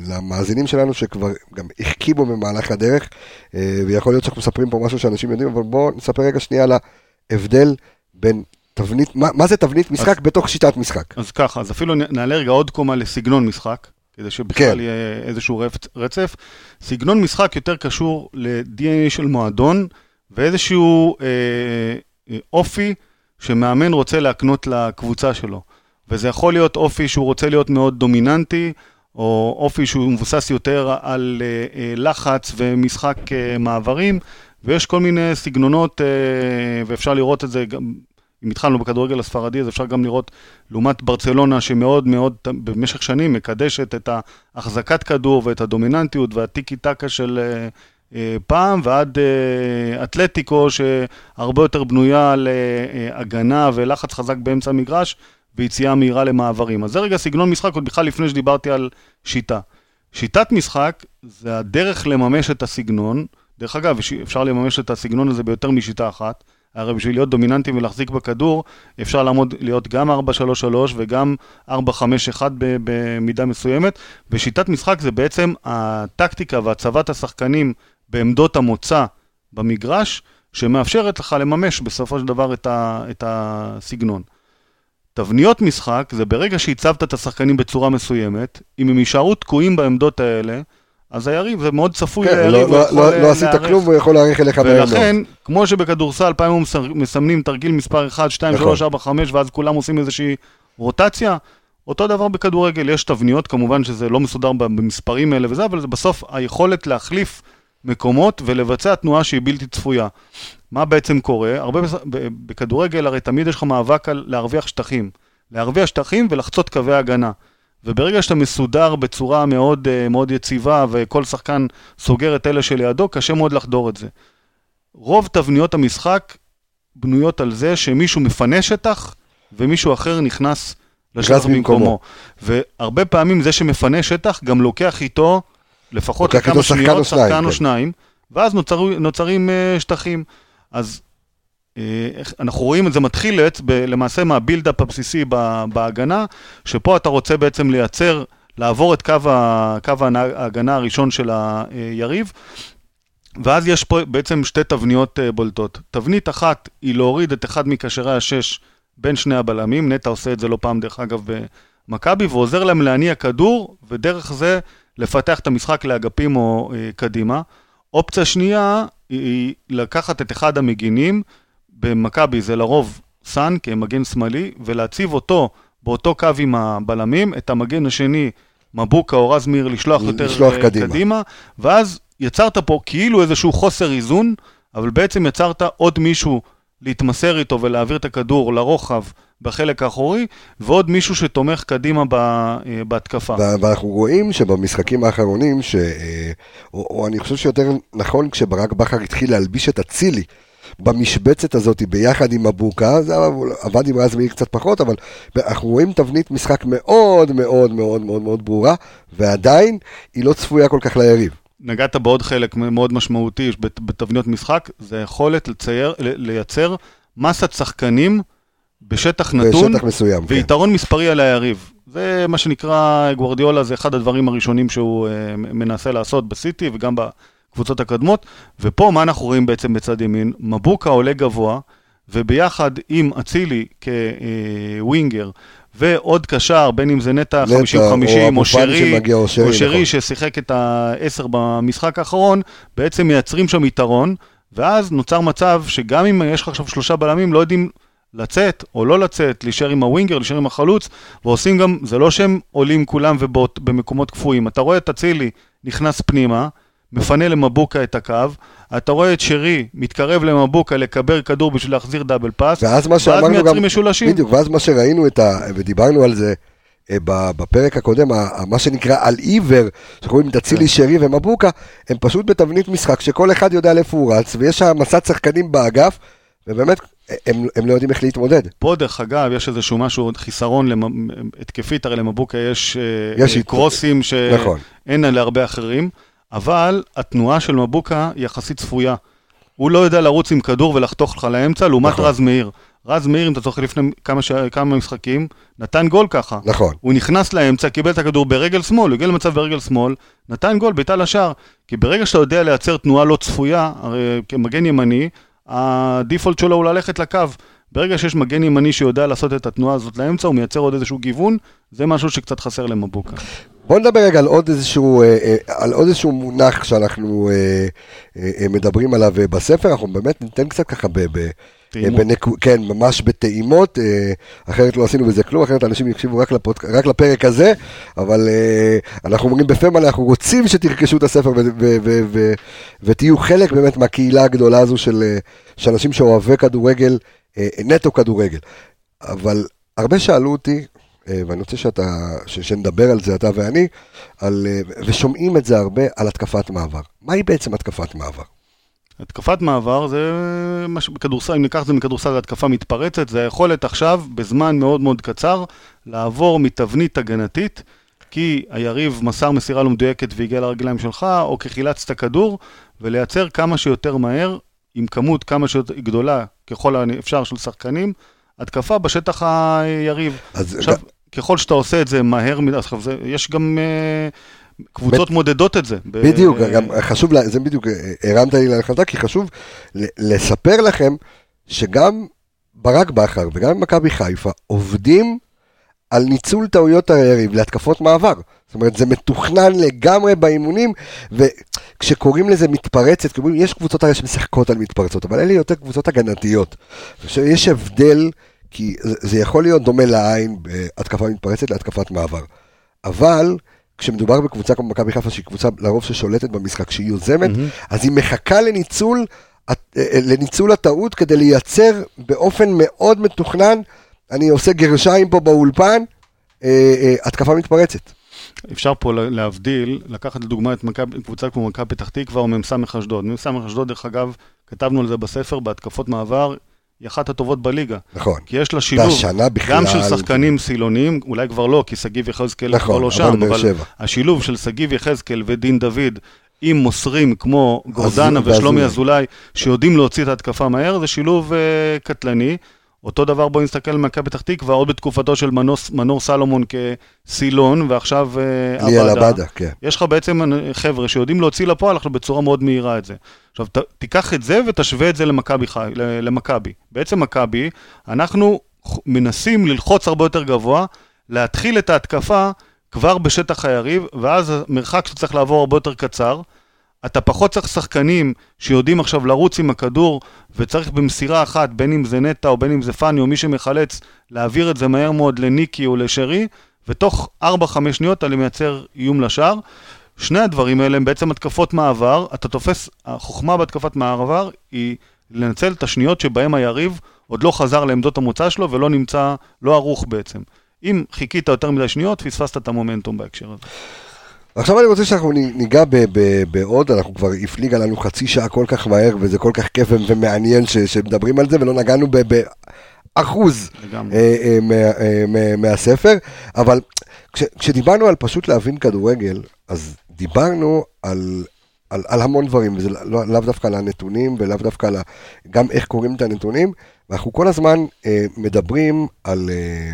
למאזינים שלנו שכבר גם החכימו במהלך הדרך, ויכול להיות שאנחנו מספרים פה משהו שאנשים יודעים, אבל בוא נספר רגע שנייה על ההבדל בין תבנית, מה מה זה תבנית משחק בתוך שיטת משחק? אז ככה, אז אפילו נעלה רגע עוד קומה לסגנון משחק, כדי שבכלל כן. יהיה איזשהו רצף. סגנון משחק יותר קשור ל-DNA של מועדון, ואיזשהו אה, אה, אופי שמאמן רוצה להקנות לקבוצה שלו. וזה יכול להיות אופי שהוא רוצה להיות מאוד דומיננטי, או אופי שהוא מבוסס יותר על אה, אה, לחץ ומשחק אה, מעברים, ויש כל מיני סגנונות, אה, ואפשר לראות את זה גם, אם התחלנו בכדורגל הספרדי, אז אפשר גם לראות לעומת ברצלונה, שמאוד מאוד במשך שנים מקדשת את ההחזקת כדור ואת הדומיננטיות והטיקי טקה של אה, אה, פעם, ועד אה, אתלטיקו, שהרבה יותר בנויה על אה, אה, הגנה ולחץ חזק באמצע המגרש, ויציאה מהירה למעברים. אז זה רגע סגנון משחק, עוד בכלל לפני שדיברתי על שיטה. שיטת משחק זה הדרך לממש את הסגנון. דרך אגב, אפשר לממש את הסגנון הזה ביותר משיטה אחת. הרי בשביל להיות דומיננטי ולהחזיק בכדור, אפשר לעמוד, להיות גם 4-3-3 וגם 4-5-1 ב- במידה מסוימת. ושיטת משחק זה בעצם הטקטיקה והצבת השחקנים בעמדות המוצא במגרש, שמאפשרת לך לממש בסופו של דבר את, ה- את הסגנון. תבניות משחק זה ברגע שהצבת את השחקנים בצורה מסוימת, אם הם יישארו תקועים בעמדות האלה, אז היריב, זה מאוד צפוי כן, ליריב, לא- לא- לא אה, לא עשית. כלום, הוא יכול להעריך אליך מאוד. ולכן, כמו שבכדורסל מסר- מסמנים תרגיל מספר 1, 2, נכון. 3, 4, 5, ואז כולם עושים איזושהי רוטציה, אותו דבר בכדורגל, יש תבניות, כמובן שזה לא מסודר במספרים האלה וזה, אבל זה בסוף היכולת להחליף מקומות ולבצע תנועה שהיא בלתי צפויה. מה בעצם קורה? הרבה בכדורגל הרי תמיד יש לך מאבק על להרוויח שטחים. להרוויח שטחים ולחצות קווי הגנה. וברגע שאתה מסודר בצורה מאוד, אה, מאוד יציבה וכל שחקן סוגר את אלה שלידו, קשה מאוד לחדור את זה. רוב תבניות המשחק בנויות על זה שמישהו מפנה שטח ומישהו אחר נכנס לשטח במקומו. במקומו. והרבה פעמים זה שמפנה שטח גם לוקח איתו לפחות לוקח לכמה שחקן שניות, או שניים, שחקן או כן. שניים, ואז נוצר, נוצרים אה, שטחים. אז אנחנו רואים את זה מתחיל למעשה מהבילדאפ הבסיסי בהגנה, שפה אתה רוצה בעצם לייצר, לעבור את קו, ה, קו ההגנה הראשון של היריב, ואז יש פה בעצם שתי תבניות אה, בולטות. תבנית אחת היא להוריד את אחד מקשרי השש בין שני הבלמים, נטע עושה את זה לא פעם דרך אגב במכבי, ועוזר להם להניע כדור, ודרך זה לפתח את המשחק לאגפים או אה, קדימה. אופציה שנייה היא לקחת את אחד המגינים, במכבי זה לרוב סאן כמגן שמאלי, ולהציב אותו באותו קו עם הבלמים, את המגן השני, מבוקה או רז מאיר, לשלוח יותר לשלוח אה, קדימה. קדימה, ואז יצרת פה כאילו איזשהו חוסר איזון, אבל בעצם יצרת עוד מישהו להתמסר איתו ולהעביר את הכדור לרוחב בחלק האחורי, ועוד מישהו שתומך קדימה אה, בהתקפה. ואנחנו רואים שבמשחקים האחרונים, ש... אה, או, או אני חושב שיותר נכון כשברק בכר התחיל להלביש את אצילי במשבצת הזאת ביחד עם מבוקה, זה עבד עם רז מאיר קצת פחות, אבל אנחנו רואים תבנית משחק מאוד מאוד מאוד מאוד מאוד ברורה, ועדיין היא לא צפויה כל כך ליריב. נגעת בעוד חלק מאוד משמעותי בת- בתבניות משחק, זה היכולת לצייר, לייצר מסת שחקנים בשטח נתון, בשטח מסוים, כן. ויתרון מספרי על היריב. זה מה שנקרא, גוורדיולה זה אחד הדברים הראשונים שהוא אה, מנסה לעשות בסיטי וגם בקבוצות הקודמות. ופה מה אנחנו רואים בעצם בצד ימין? מבוקה עולה גבוה, וביחד עם אצילי כווינגר, ועוד קשר, בין אם זה נטע נטע, 50-50, או שרי, או שרי, נכון. ששיחק את העשר במשחק האחרון, בעצם מייצרים שם יתרון, ואז נוצר מצב שגם אם יש לך עכשיו שלושה בלמים, לא יודעים לצאת או לא לצאת, להישאר עם הווינגר, להישאר עם החלוץ, ועושים גם, זה לא שהם עולים כולם ובמקומות קפואים, אתה רואה את אצילי נכנס פנימה, מפנה למבוקה את הקו, אתה רואה את שרי מתקרב למבוקה לקבל כדור בשביל להחזיר דאבל פאס, ואז מה גם... מייצרים משולשים. בדיוק, ואז מה שראינו ה... ודיברנו על זה אה, בפרק הקודם, מה שנקרא על עיוור, שקוראים את כן. אצילי שרי ומבוקה, הם פשוט בתבנית משחק שכל אחד יודע לאיפה הוא רץ, ויש מסד שחקנים באגף, ובאמת, הם, הם לא יודעים איך להתמודד. פה דרך אגב יש איזשהו משהו, חיסרון למ... התקפית, הרי למבוקה יש, אה, יש אה, הת- קרוסים נכון. שאין להרבה אחרים, אבל התנועה של מבוקה היא יחסית צפויה. הוא לא יודע לרוץ עם כדור ולחתוך לך לאמצע, לעומת נכון. רז מאיר. רז מאיר, אם אתה זוכר לפני כמה, ש... כמה משחקים, נתן גול ככה. נכון. הוא נכנס לאמצע, קיבל את הכדור ברגל שמאל, הוא הגיע למצב ברגל שמאל, נתן גול, בעיטה לשער. כי ברגע שאתה יודע לייצר תנועה לא צפויה, הרי כמגן ימני, הדיפולט שלו הוא ללכת לקו. ברגע שיש מגן ימני שיודע לעשות את התנועה הזאת לאמצע, הוא מייצר עוד איזשהו גיוון, זה משהו שקצת חסר למבוקה. בוא נדבר רגע על עוד איזשהו, אה, אה, על עוד איזשהו מונח שאנחנו אה, מדברים עליו בספר, אנחנו באמת ניתן קצת ככה ב... ב בנקו, כן, ממש בטעימות, אחרת לא עשינו בזה כלום, אחרת אנשים יקשיבו רק, לפודק, רק לפרק הזה, אבל אנחנו אומרים בפמן, אנחנו רוצים שתרכשו את הספר ו- ו- ו- ו- ותהיו חלק באמת מהקהילה הגדולה הזו של, של אנשים שאוהבי כדורגל, נטו כדורגל. אבל הרבה שאלו אותי, ואני רוצה שאתה, ש- שנדבר על זה, אתה ואני, על, אה, ושומעים את זה הרבה, על התקפת מעבר. מהי בעצם התקפת מעבר? התקפת מעבר זה מה שבכדורסל, אם ניקח את זה מכדורסל, זה התקפה מתפרצת, זה היכולת עכשיו, בזמן מאוד מאוד קצר, לעבור מתבנית הגנתית, כי היריב מסר מסירה לא מדויקת והגיע לרגליים שלך, או כי חילצת כדור, ולייצר כמה שיותר מהר, עם כמות כמה שיותר גדולה ככל האפשר של שחקנים, התקפה בשטח היריב. אז עכשיו, ככל שאתה עושה את זה מהר מדי, אז עכשיו זה- יש גם אה, קבוצות ב- מודדות את זה. ב- בדיוק, גם חשוב, לה- זה בדיוק, אה, הרמת לי להחלטה, כי חשוב לספר לכם שגם ברק בכר וגם מכבי חיפה עובדים על ניצול טעויות היריב להתקפות מעבר. זאת אומרת, זה מתוכנן לגמרי באימונים, וכשקוראים לזה מתפרצת, כי אומרים, יש קבוצות הרי שמשחקות על מתפרצות, אבל אלה יותר קבוצות הגנתיות. יש הבדל, כי זה, יכול להיות דומה לעין בהתקפה מתפרצת להתקפת מעבר. אבל כשמדובר בקבוצה כמו מכבי חיפה, שהיא קבוצה לרוב ששולטת במשחק, שהיא יוזמת, אז היא מחכה לניצול, אה, אה, לניצול הטעות כדי לייצר באופן מאוד מתוכנן, אני עושה גרשיים פה באולפן, אה, התקפה מתפרצת. אפשר פה לה- להבדיל, לקחת לדוגמה את מכבי- קבוצה כמו מכבי פתח תקווה או מ"ס אשדוד. מ"ס אשדוד, דרך אגב, כתבנו על זה בספר, בהתקפות מעבר, היא אחת הטובות בליגה. נכון. כי יש לה שילוב, והשנה בכלל- גם של שחקנים סילונים, אולי כבר לא, כי שגיב יחזקאל נכון, כבר לא אבל שם, אבל שבע. השילוב של שגיב יחזקאל ודין דוד עם מוסרים כמו גורדנה. ושלומי אזולאי, שיודעים להוציא את ההתקפה מהר, זה שילוב אה, קטלני. אותו דבר בוא נסתכל על מכבי פתח תקווה, עוד בתקופתו של מנוס, מנור סלומון כסילון, ועכשיו אה, ליאל עבדה, כן. יש לך בעצם חבר'ה שיודעים להוציא לפועל עכשיו בצורה מאוד מהירה את זה. עכשיו, ת, תיקח את זה ותשווה את זה למכבי למכבי. בעצם מכבי, אנחנו מנסים ללחוץ הרבה יותר גבוה, להתחיל את ההתקפה כבר בשטח היריב, ואז המרחק שאתה צריך לעבור הרבה יותר קצר. אתה פחות צריך שחקנים שיודעים עכשיו לרוץ עם הכדור, וצריך במסירה אחת, בין אם זה נטע או בין אם זה פאני או מי שמחלץ, להעביר את זה מהר מאוד לניקי או לשרי, ותוך 4-5 שניות אתה מייצר איום לשער. שני הדברים האלה הם בעצם התקפות מעבר, אתה תופס, החוכמה בהתקפת מעבר היא לנצל את השניות שבהם היריב עוד לא חזר לעמדות המוצא שלו ולא נמצא, לא ערוך בעצם. אם חיכית יותר מדי שניות, פספסת את המומנטום בהקשר הזה. עכשיו אני רוצה שאנחנו ניגע בעוד, אנחנו כבר הפליגה לנו חצי שעה כל כך מהר, וזה כל כך כיף ומעניין ש- שמדברים על זה, ולא נגענו באחוז. אה, אה, מה- אה, מה- מהספר, אבל כש- כשדיברנו על פשוט להבין כדורגל, אז דיברנו על, על, על המון דברים, וזה לא, לאו דווקא על הנתונים, ולאו דווקא על ה- גם איך קוראים את הנתונים, ואנחנו כל הזמן אה, מדברים על, אה,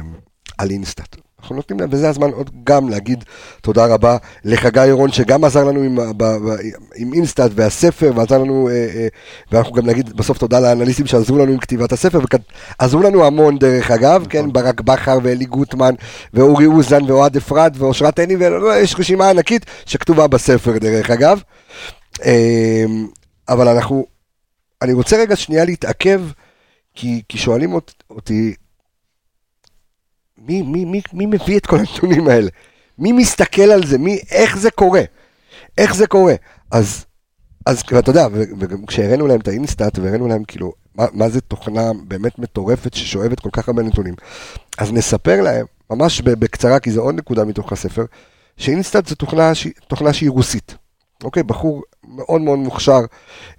על InStat. אנחנו נותנים להם, וזה הזמן עוד גם להגיד תודה רבה לחגי ירון, שגם עזר לנו עם, ב, ב, עם InStat והספר, ועזר לנו, אה, אה, ואנחנו גם נגיד בסוף תודה לאנליסטים שעזרו לנו עם כתיבת הספר, ועזרו לנו המון דרך אגב, כן, ברק בכר ואלי גוטמן, ואורי אוזן, ואוהד אפרת, ואושרת עיני, ויש רשימה ענקית שכתובה בספר דרך אגב. אה, אבל אנחנו, אני רוצה רגע שנייה להתעכב, כי, כי שואלים אות- אותי, מי, מי, מי, מי מביא את כל הנתונים האלה? מי מסתכל על זה? מי, איך זה קורה? איך זה קורה? אז אז ואתה יודע, ו- וגם כשהראינו להם את האינסטאט והראינו להם כאילו, מה, מה זה תוכנה באמת מטורפת ששואבת כל כך הרבה נתונים, אז נספר להם, ממש בקצרה, כי זו עוד נקודה מתוך הספר, שאינסטאט זו תוכנה, תוכנה שהיא רוסית. אוקיי, בחור מאוד מאוד מוכשר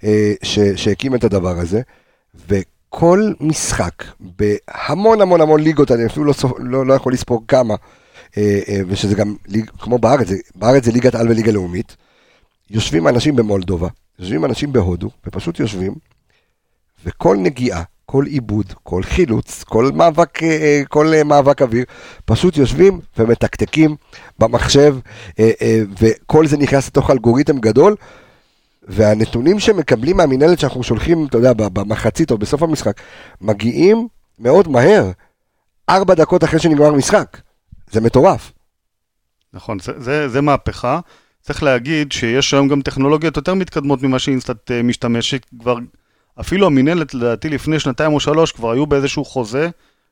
אה, ש- שהקים את הדבר הזה, וכל משחק בהמון המון המון ליגות, אני אפילו לא, לא, לא יכול לספור כמה, אה, אה, ושזה גם, כמו בארץ, בארץ זה ליגת על וליגה לאומית, יושבים אנשים במולדובה, יושבים אנשים בהודו, ופשוט יושבים, וכל נגיעה, כל עיבוד, כל חילוץ, כל מאבק, אה, כל מאבק אוויר, פשוט יושבים ומתקתקים במחשב, וכל זה נכנס לתוך אלגוריתם גדול, והנתונים שמקבלים מהמינהלת שאנחנו שולחים, אתה יודע, במחצית או בסוף המשחק, מגיעים מאוד מהר, ארבע דקות אחרי שנגמר משחק. זה מטורף. נכון, זה, זה, זה מהפכה. צריך להגיד שיש היום גם טכנולוגיות יותר מתקדמות ממה שאינסטאט אה, משתמשת. כבר, אפילו המינהלת, לדעתי, לפני שנתיים או שלוש, כבר היו באיזשהו חוזה,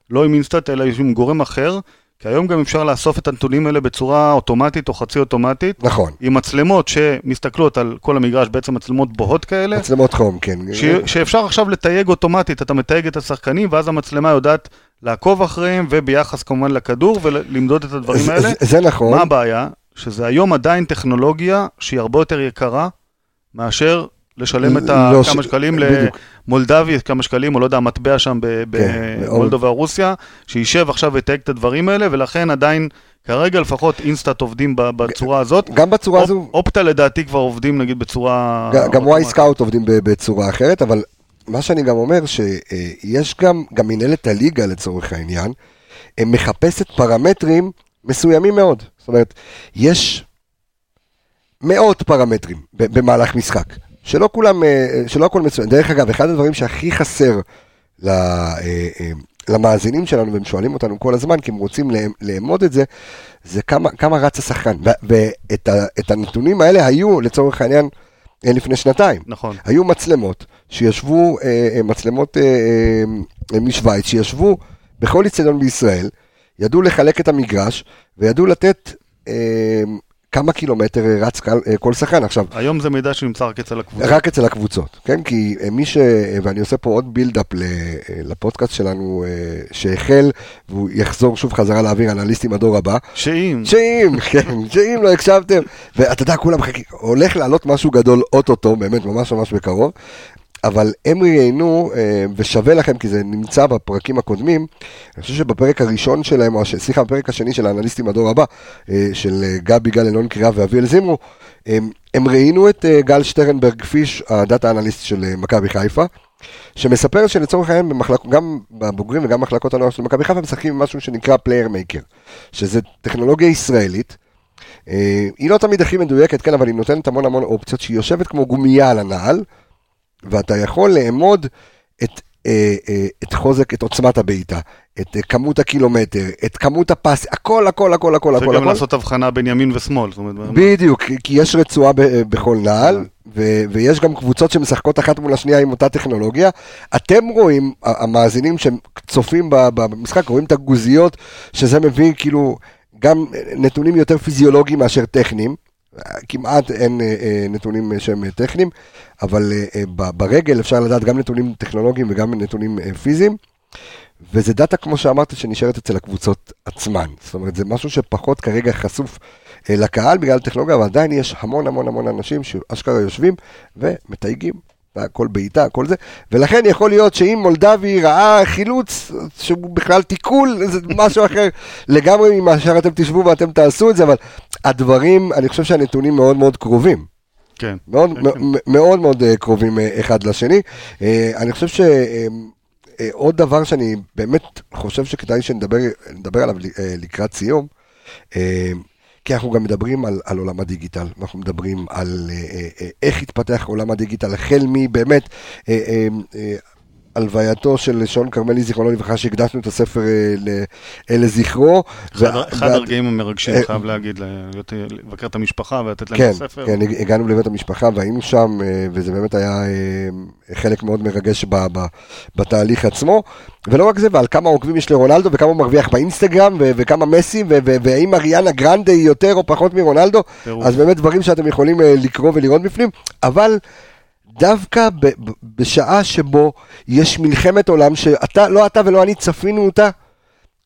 לא עם אינסטאט, אלא עם גורם אחר, כי היום גם אפשר לאסוף את הנתונים האלה בצורה אוטומטית או חצי אוטומטית, נכון. עם מצלמות שמסתכלות על כל המגרש, בעצם מצלמות בוהות כאלה, מצלמות חום, כן. ש... שאפשר עכשיו לתייג אוטומטית, אתה מתייג את השחקנים, ואז המצלמה יודעת לעקוב אחריהם, וביחס כמובן לכדור, ולמדוד את הדברים זה- האלה. זה- זה נכון. מה הבעיה? שזה היום עדיין טכנולוגיה שהיא הרבה יותר יקרה מאשר לשלם את ה- לא כמה ש- שקלים בדיוק. למולדבי, כמה שקלים, או לא יודע, המטבע שם כן, במולדובה או רוסיה, שישב עכשיו ויתייג את הדברים האלה, ולכן עדיין, כרגע לפחות InStat עובדים בצורה הזאת. גם בצורה הזו, Op- Opta לדעתי כבר עובדים נגיד בצורה... גם וואי. סקאוט עובדים בצורה אחרת, אבל מה שאני גם אומר, שיש גם, גם מנהלת הליגה לצורך העניין, מחפשת פרמטרים מסוימים מאוד. זאת אומרת, יש מאות פרמטרים במהלך משחק, שלא כולם, אה, שלא הכל מצוין. דרך אגב, אחד הדברים שהכי חסר אה, אה, למאזינים שלנו, והם שואלים אותנו כל הזמן, כי הם רוצים לאמ- לאמוד את זה, זה כמה, כמה רץ השחקן. ואת הנתונים האלה היו, לצורך העניין, לפני שנתיים. נכון. היו מצלמות שישבו, מצלמות משוויץ, שישבו בכל איצטדיון בישראל, ידעו לחלק את המגרש, וידעו לתת כמה קילומטר רץ כל, אה, כל שחקן. עכשיו, היום זה מידע שנמצא רק אצל הקבוצה. רק אצל הקבוצות, כן? כי אה, מי ש... אה, ואני עושה פה עוד בילדאפ לפודקאסט שלנו שהחל, והוא יחזור שוב חזרה לאוויר אנליסטים הדור הבא. שאם... שאם, *laughs* כן, שאם לא הקשבתם, ואתה יודע, כולם מחכים, הולך לעלות משהו גדול אוטוטו, באמת, ממש ממש בקרוב, אבל הם ראיינו, אה, ושווה לכם, כי זה נמצא בפרקים הקודמים, אני חושב שבפרק הראשון שלהם, או סליחה, בפרק השני של האנליסטים הדור הבא, אה, של אה, גבי גל, אלון קריאה ואביאל זימרו, הם, הם ראיינו את גל שטרנברג פיש, ה data analyst של מכבי חיפה, שמספר שלצורך העניין, במחלק, גם בבוגרים וגם במחלקות הנוער של מכבי חיפה, משחקים עם משהו שנקרא Playermaker, שזה טכנולוגיה ישראלית. היא לא תמיד הכי מדויקת, כן, אבל היא נותנת המון המון אופציות, שהיא יושבת כמו גומייה על הנעל, ואתה יכול לאמוד את, אה, אה, את חוזק, את עוצמת הבעיטה, את אה, כמות הקילומטר, את כמות הפס, הכל, הכל, הכל, הכל, הכל, וגם הכל. לעשות הבחנה בין ימין ושמאל. אומרת, בדיוק, כי יש רצועה ב- בכל נעל, ו- ויש גם קבוצות שמשחקות אחת מול השנייה עם אותה טכנולוגיה. אתם רואים, המאזינים שצופים במשחק, רואים את הגוזיות, שזה מביא כאילו גם נתונים יותר פיזיולוגיים מאשר טכניים. כמעט אין אה, אה, נתונים אה, שהם טכניים, אבל ברגל אפשר לדעת גם נתונים טכנולוגיים וגם נתונים פיזיים. וזה דאטה, כמו שאמרת, שנשארת אצל הקבוצות עצמן. זאת אומרת, זה משהו שפחות כרגע חשוף לקהל בגלל הטכנולוגיה, אבל עדיין יש המון המון המון אנשים שאשכרה יושבים ומתייגים. כל בעיטה, כל זה, ולכן יכול להיות שאם מולדבי ראה חילוץ שהוא בכלל תיקול, זה משהו אחר *laughs* לגמרי ממה שאתם תשבו ואתם תעשו את זה, אבל הדברים, אני חושב שהנתונים מאוד מאוד קרובים. כן. מאוד כן, כן. מאוד מאוד אה, קרובים אה, אחד לשני. אה, אני חושב שעוד דבר שאני באמת חושב שכדאי שנדבר נדבר עליו לקראת סיום, כי אנחנו גם מדברים על, על עולם הדיגיטל, אנחנו מדברים על אה, אה, אה, איך התפתח עולם הדיגיטל, החל מבאמת אה, הלווייתו של שון כרמלי, זיכרונו לברכה, שהקדשנו את הספר אה, אה, לזכרו. אחד הרגעים המרגשים, אה, חייב להגיד, לבקר את המשפחה ולתת להם כן, את הספר. כן, הגענו לבית המשפחה והיינו שם, וזה באמת היה חלק מאוד מרגש בתהליך עצמו. ולא רק זה, ועל כמה עוקבים יש לרונלדו, וכמה הוא מרוויח באינסטגרם, וכמה מסי, והאם אריאנה גרנדה היא יותר או פחות מרונלדו. אז באמת דברים שאתם יכולים לקרוא ולראות בפנים, אבל דווקא ב- ב- בשעה שבו יש מלחמת עולם, שאתה, לא אתה ולא אני צפינו אותה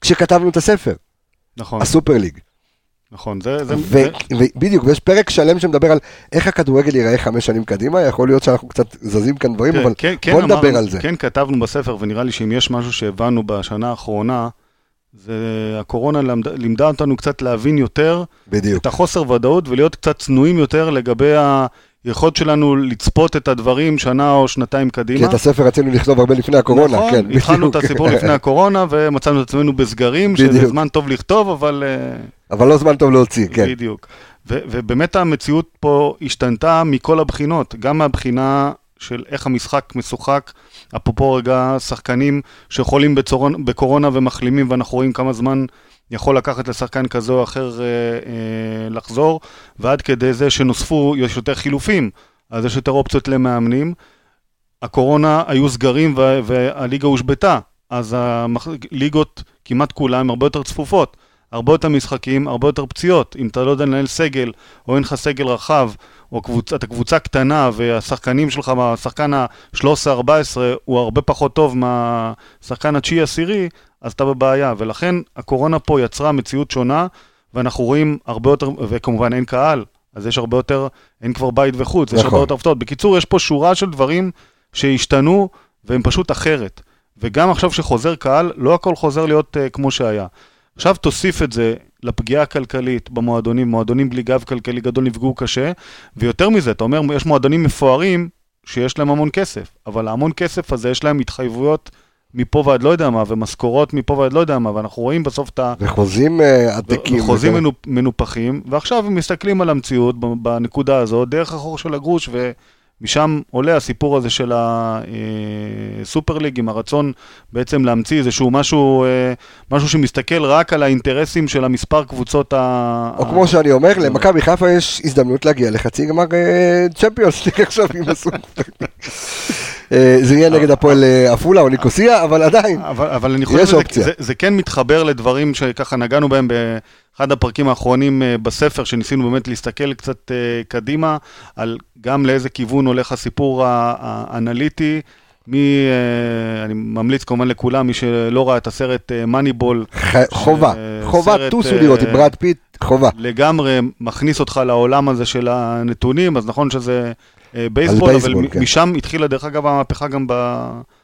כשכתבנו את הספר, נכון, הסופר ליג. נכון, זה... זה- ו- זה- ובדיוק, ויש פרק שלם שמדבר על איך הכדורגל ייראה חמש שנים קדימה, יכול להיות שאנחנו קצת זזים כאן דברים, תראה, אבל כן, כן בוא נדבר אמרנו- על זה. כן כתבנו בספר, ונראה לי שאם יש משהו שהבנו בשנה האחרונה, זה הקורונה למד, לימדה אותנו קצת להבין יותר בדיוק. את החוסר ודאות ולהיות קצת צנועים יותר לגבי היכולת שלנו לצפות את הדברים שנה או שנתיים כי קדימה. את הספר רצינו לכתוב הרבה לפני הקורונה, נכון, כן. התחלנו את בדיוק. הסיפור לפני הקורונה ומצאנו את עצמנו בסגרים, שזה בדיוק. זמן טוב לכתוב, אבל... אה, אבל לא זמן טוב להוציא, כן. בדיוק. ו- ובאמת המציאות פה השתנתה מכל הבחינות, גם מהבחינה של איך המשחק משוחק, אפרופו רגע שחקנים שחולים בצורון, בקורונה ומחלימים, ואנחנו רואים כמה זמן יכול לקחת לשחקן כזה או אחר אה, אה, לחזור, ועד כדי זה שנוספו, יש יותר חילופים, אז יש יותר אופציות למאמנים. הקורונה היו סגרים וה- והליגה הושבתה, אז הליגות כמעט כולן הרבה יותר צפופות. הרבה יותר משחקים, הרבה יותר פציעות. אם אתה לא יודע לנהל סגל, או אין לך סגל רחב, או קבוצ... אתה קבוצה קטנה, והשחקנים שלך, השחקן ה-13-14, הוא הרבה פחות טוב מהשחקן התשיעי-עשירי, אז אתה בבעיה. ולכן הקורונה פה יצרה מציאות שונה, ואנחנו רואים הרבה יותר, וכמובן אין קהל, אז יש הרבה יותר, אין כבר בית וחוץ, יש נכון. הרבה יותר הפתעות. בקיצור, יש פה שורה של דברים שהשתנו, והם פשוט אחרת. וגם עכשיו שחוזר קהל, לא הכל חוזר להיות uh, כמו שהיה. עכשיו תוסיף את זה לפגיעה הכלכלית במועדונים, מועדונים בלי גב כלכלי גדול נפגעו קשה, ויותר מזה, אתה אומר, יש מועדונים מפוארים שיש להם המון כסף, אבל ההמון כסף הזה יש להם התחייבויות מפה ועד לא יודע מה, ומשכורות מפה ועד לא יודע מה, ואנחנו רואים בסוף את ה... וחוזים אה, עתיקים. חוזים וזה- מנופ- מנופחים, ועכשיו הם מסתכלים על המציאות בנקודה הזאת, דרך החור של הגרוש, ומשם עולה הסיפור הזה של הסופר ליג, עם הרצון בעצם להמציא איזשהו משהו, אה, משהו שמסתכל רק על האינטרסים של המספר קבוצות ה... או כמו שאני אומר, למכבי חיפה יש הזדמנות להגיע לחצי גמר אה, צ'מפיונס ליג עכשיו עם הסופר. אה, *laughs* זה יהיה נגד הפועל אה, עפולה או ניקוסיה, אבל עדיין. אבל, אבל אני חושב יש שזה אופציה. זה, כן מתחבר לדברים שככה נגענו בהם באחד הפרקים האחרונים אה, בספר, שניסינו באמת להסתכל קצת אה, קדימה, על גם לאיזה כיוון הולך הסיפור האנליטי. מי, אה, אני ממליץ כמובן לכולם, מי שלא ראה את הסרט מאניבול, חובה, אה, חובה, טוסו אה, לראות עם ברד פיט, חובה. לגמרי מכניס אותך לעולם הזה של הנתונים, אז נכון שזה אה, בייסבול, אבל בייסבול, כן. משם התחילה דרך אגב המהפכה גם ב...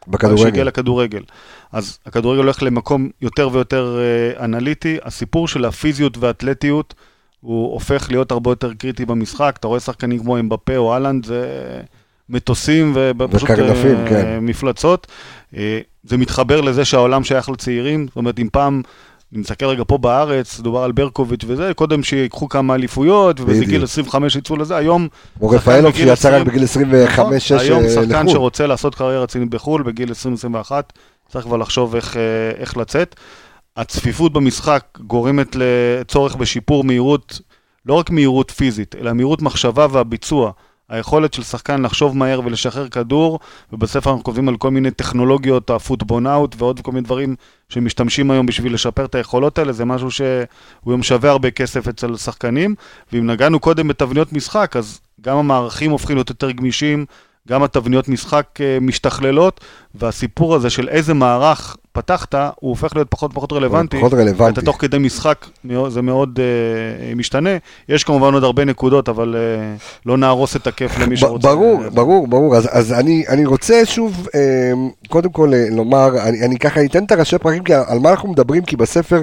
בכדורגל. לכדורגל. אז הכדורגל הולך למקום יותר ויותר אה, אנליטי. הסיפור של הפיזיות והאתלטיות הוא הופך להיות הרבה יותר קריטי במשחק. אתה רואה שחקנים כמו אמבפה או אהלנד, זה מטוסים ופשוט וקרנפים, אה, כן. מפלצות. אה, זה מתחבר לזה שהעולם שייך לצעירים. זאת אומרת, אם פעם... אני מסתכל רגע פה בארץ, דובר על ברקוביץ' וזה, קודם שיקחו כמה אליפויות, ובאיזה. גיל 25 יצאו לזה, היום... שחקן רפאלוב שיצא רק 20, בגיל נכון, 25-6 היום שחקן לחו"ל. שרוצה לעשות קריירה רצינית בחו"ל בגיל 20-21, צריך כבר לחשוב איך, אה, איך לצאת. הצפיפות במשחק גורמת לצורך בשיפור מהירות, לא רק מהירות פיזית, אלא מהירות מחשבה והביצוע. היכולת של שחקן לחשוב מהר ולשחרר כדור, ובספר אנחנו כותבים על כל מיני טכנולוגיות, הפוטבונאוט ועוד כל מיני דברים שמשתמשים היום בשביל לשפר את היכולות האלה, זה משהו שהוא היום שווה הרבה כסף אצל שחקנים. ואם נגענו קודם בתבניות משחק, אז גם המערכים הופכים להיות יותר גמישים, גם התבניות משחק אה, משתכללות, והסיפור הזה של איזה מערך פתחת, הוא הופך להיות פחות ופחות רלוונטי. פחות רלוונטי. אתה תוך כדי משחק, זה מאוד אה, משתנה. יש כמובן עוד הרבה נקודות, אבל אה, לא נהרוס את הכיף למי שרוצה. ברור, ברור, ברור. אז, אז אני, אני רוצה שוב, אה, קודם כל אה, לומר, אני, אני ככה אתן את הראשי פרקים, כי על מה אנחנו מדברים? כי בספר,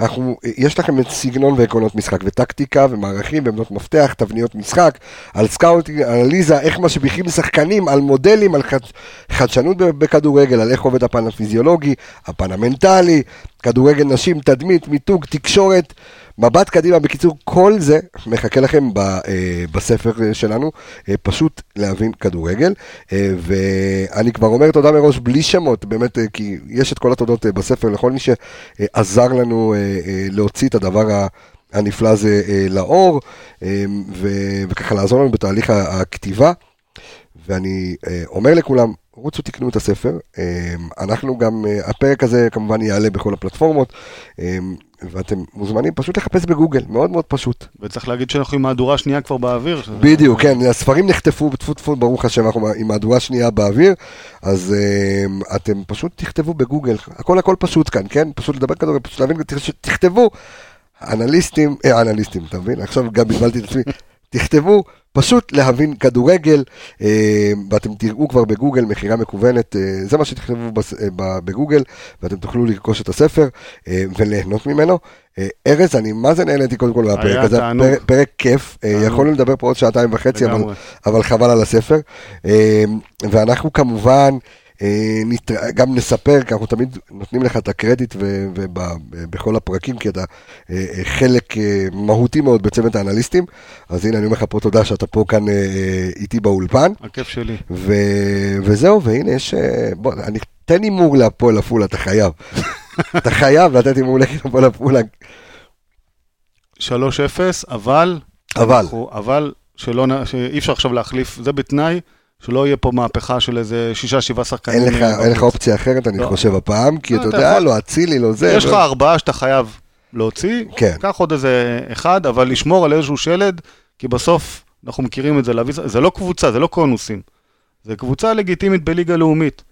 אנחנו, יש לכם את סגנון ועקרונות משחק, וטקטיקה, ומערכים, ועמדות מפתח, תבניות משחק, על scouting, על אנליזה, איך משביחים שחקנים, על מודלים, על חד, חדשנות בכדורגל, על איך עובד הפן הפיזיולוגי, הפן המנטלי, כדורגל נשים, תדמית, מיתוג, תקשורת. מבט קדימה, בקיצור, כל זה מחכה לכם ב, אה, בספר אה, שלנו, אה, פשוט להבין כדורגל. אה, ואני כבר אומר תודה מראש בלי שמות, באמת, אה, כי יש את כל התודות אה, בספר לכל מי שעזר לנו אה, אה, להוציא את הדבר ה... הנפלא הזה אה, לאור, אה, ו- וככה לעזור לנו בתהליך הכתיבה. ואני אה, אומר לכולם, רוצו תקנו את הספר. אה, אנחנו גם, אה, הפרק הזה כמובן יעלה בכל הפלטפורמות, אה, ואתם מוזמנים פשוט לחפש בגוגל, מאוד מאוד פשוט. וצריך להגיד שאנחנו עם מהדורה שנייה כבר באוויר. בדיוק, כן, הספרים נחטפו, טפו טפו, ברוך השם, אנחנו עם מהדורה שנייה באוויר, אז אה, אתם פשוט תכתבו בגוגל, הכל הכל פשוט כאן, כן? פשוט לדבר כדורגל, פשוט להבין, תכתבו, אנליסטים, אה, אנליסטים, אתה מבין? עכשיו גם בלבלתי את עצמי, תכתבו, פשוט להבין כדורגל, אה, ואתם תראו כבר בגוגל מכירה מקוונת, אה, זה מה שתכתבו אה, בגוגל, ואתם תוכלו לרכוש את הספר וליהנות ממנו. ארז, אני מה זה נהניתי קודם כל מהפרק הזה. פרק, פרק כיף, תענוג. יכולנו לדבר פה עוד שעתיים וחצי, אבל, חבל על הספר. ואנחנו כמובן גם נספר, כי אנחנו תמיד נותנים לך את הקרדיט ובכל הפרקים, כי אתה אה, אה, חלק אה, מהותי מאוד בצוות האנליסטים. אז הנה, אני אומר לך פה תודה שאתה פה כאן אה, אה, איתי באולפן. הכיף שלי. ו... וזהו, והנה יש... אה, בוא, אני... תן הימור להפועל עפולה, אתה חייב. *laughs* אתה חייב לתת הימור להפועל עפולה. 3-0, אבל... אבל. אנחנו- אבל שלא, שאי אפשר עכשיו להחליף, זה בתנאי שלא יהיה פה מהפכה של איזה שישה, שבעה שחקנים. אין לך, אה, אין לך. אופציה אחרת, אני לא. חושב, הפעם, כי לא, אתה אתה יודע, יכול. לא אצילי, לא זה. יש ו- לך ארבעה שאתה חייב להוציא, כן. קח עוד איזה אחד, אבל לשמור על איזשהו שלד, כי בסוף אנחנו מכירים את זה, להביא, זה לא קבוצה, זה לא קונוסים. זה קבוצה לגיטימית בליגה לאומית.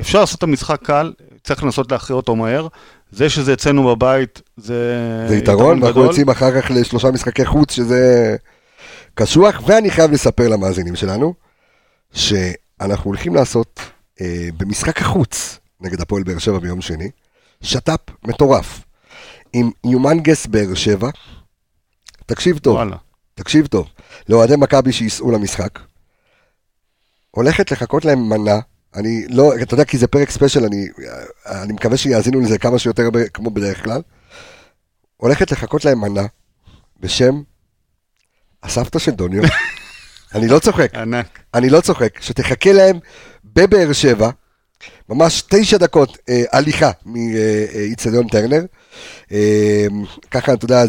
אפשר לעשות את המשחק קל, צריך לנסות להכריע אותו מהר. זה שזה אצלנו בבית, זה, זה יתרון, ואנחנו גדול. יוצאים אחר כך לשלושה משחקי חוץ, שזה קשוח, ואני חייב לספר למאזינים שלנו, שאנחנו הולכים לעשות אה, במשחק החוץ נגד הפועל באר שבע ביום שני, שת"פ מטורף, עם יומנגס באר שבע. תקשיב טוב, וואלה. תקשיב טוב, לאוהדי מכבי שייסעו למשחק, הולכת לחכות להם מנה, אני לא, אתה יודע, כי זה פרק ספיישל, אני, אני מקווה שיאזינו לזה כמה שיותר כמו בדרך כלל, הולכת לחכות להם מנה בשם הסבתא של דוניו, *laughs* אני לא צוחק, ענק. אני לא צוחק, שתחכה להם בבאר שבע, ממש תשע דקות אה, הליכה מאיצטדיון טרנר. אה, ככה, אתה יודע,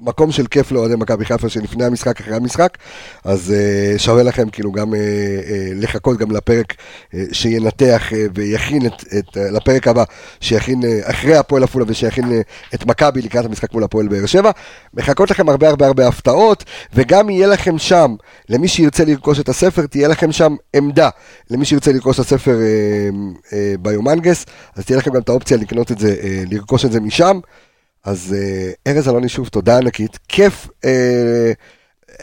מקום של כיף לאוהדי מכבי חיפה שלפני המשחק, אחרי המשחק, אז אה, שווה לכם כאילו גם אה, אה, לחכות גם לפרק אה, שינתח אה, ויכין את, את, אה, לפרק הבא, שיכין אה, אחרי הפועל עפולה ושיכין אה, את מכבי לקראת המשחק מול הפועל באר שבע. מחכות לכם הרבה הרבה הרבה הפתעות, וגם יהיה לכם שם, למי שירצה לרכוש את הספר, תהיה לכם שם עמדה. למי שירצה לרכוש את הספר אה, אה, ביומנגס, אז תהיה לכם גם את האופציה לקנות את זה, אה, לרכוש את זה משם. אז אה, ארז אלוני שוב, תודה ענקית. כיף, אה,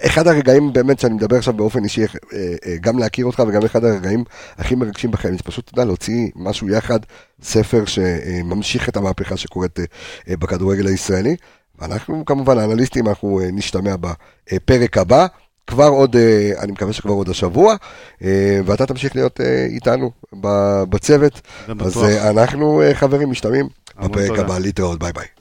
אחד הרגעים באמת שאני מדבר עכשיו באופן אישי, אה, גם להכיר אותך וגם אחד הרגעים הכי מרגשים בחיים, זה פשוט, אתה יודע, להוציא משהו יחד, ספר שממשיך את המהפכה שקורית בכדורגל הישראלי. ואנחנו כמובן, האנליסטים, אנחנו נשתמע בפרק הבא. כבר עוד, אני מקווה שכבר עוד השבוע, ואתה תמשיך להיות איתנו בצוות. אז אנחנו, חברים, משתמעים בפרק. הבא, להתראות, ביי ביי.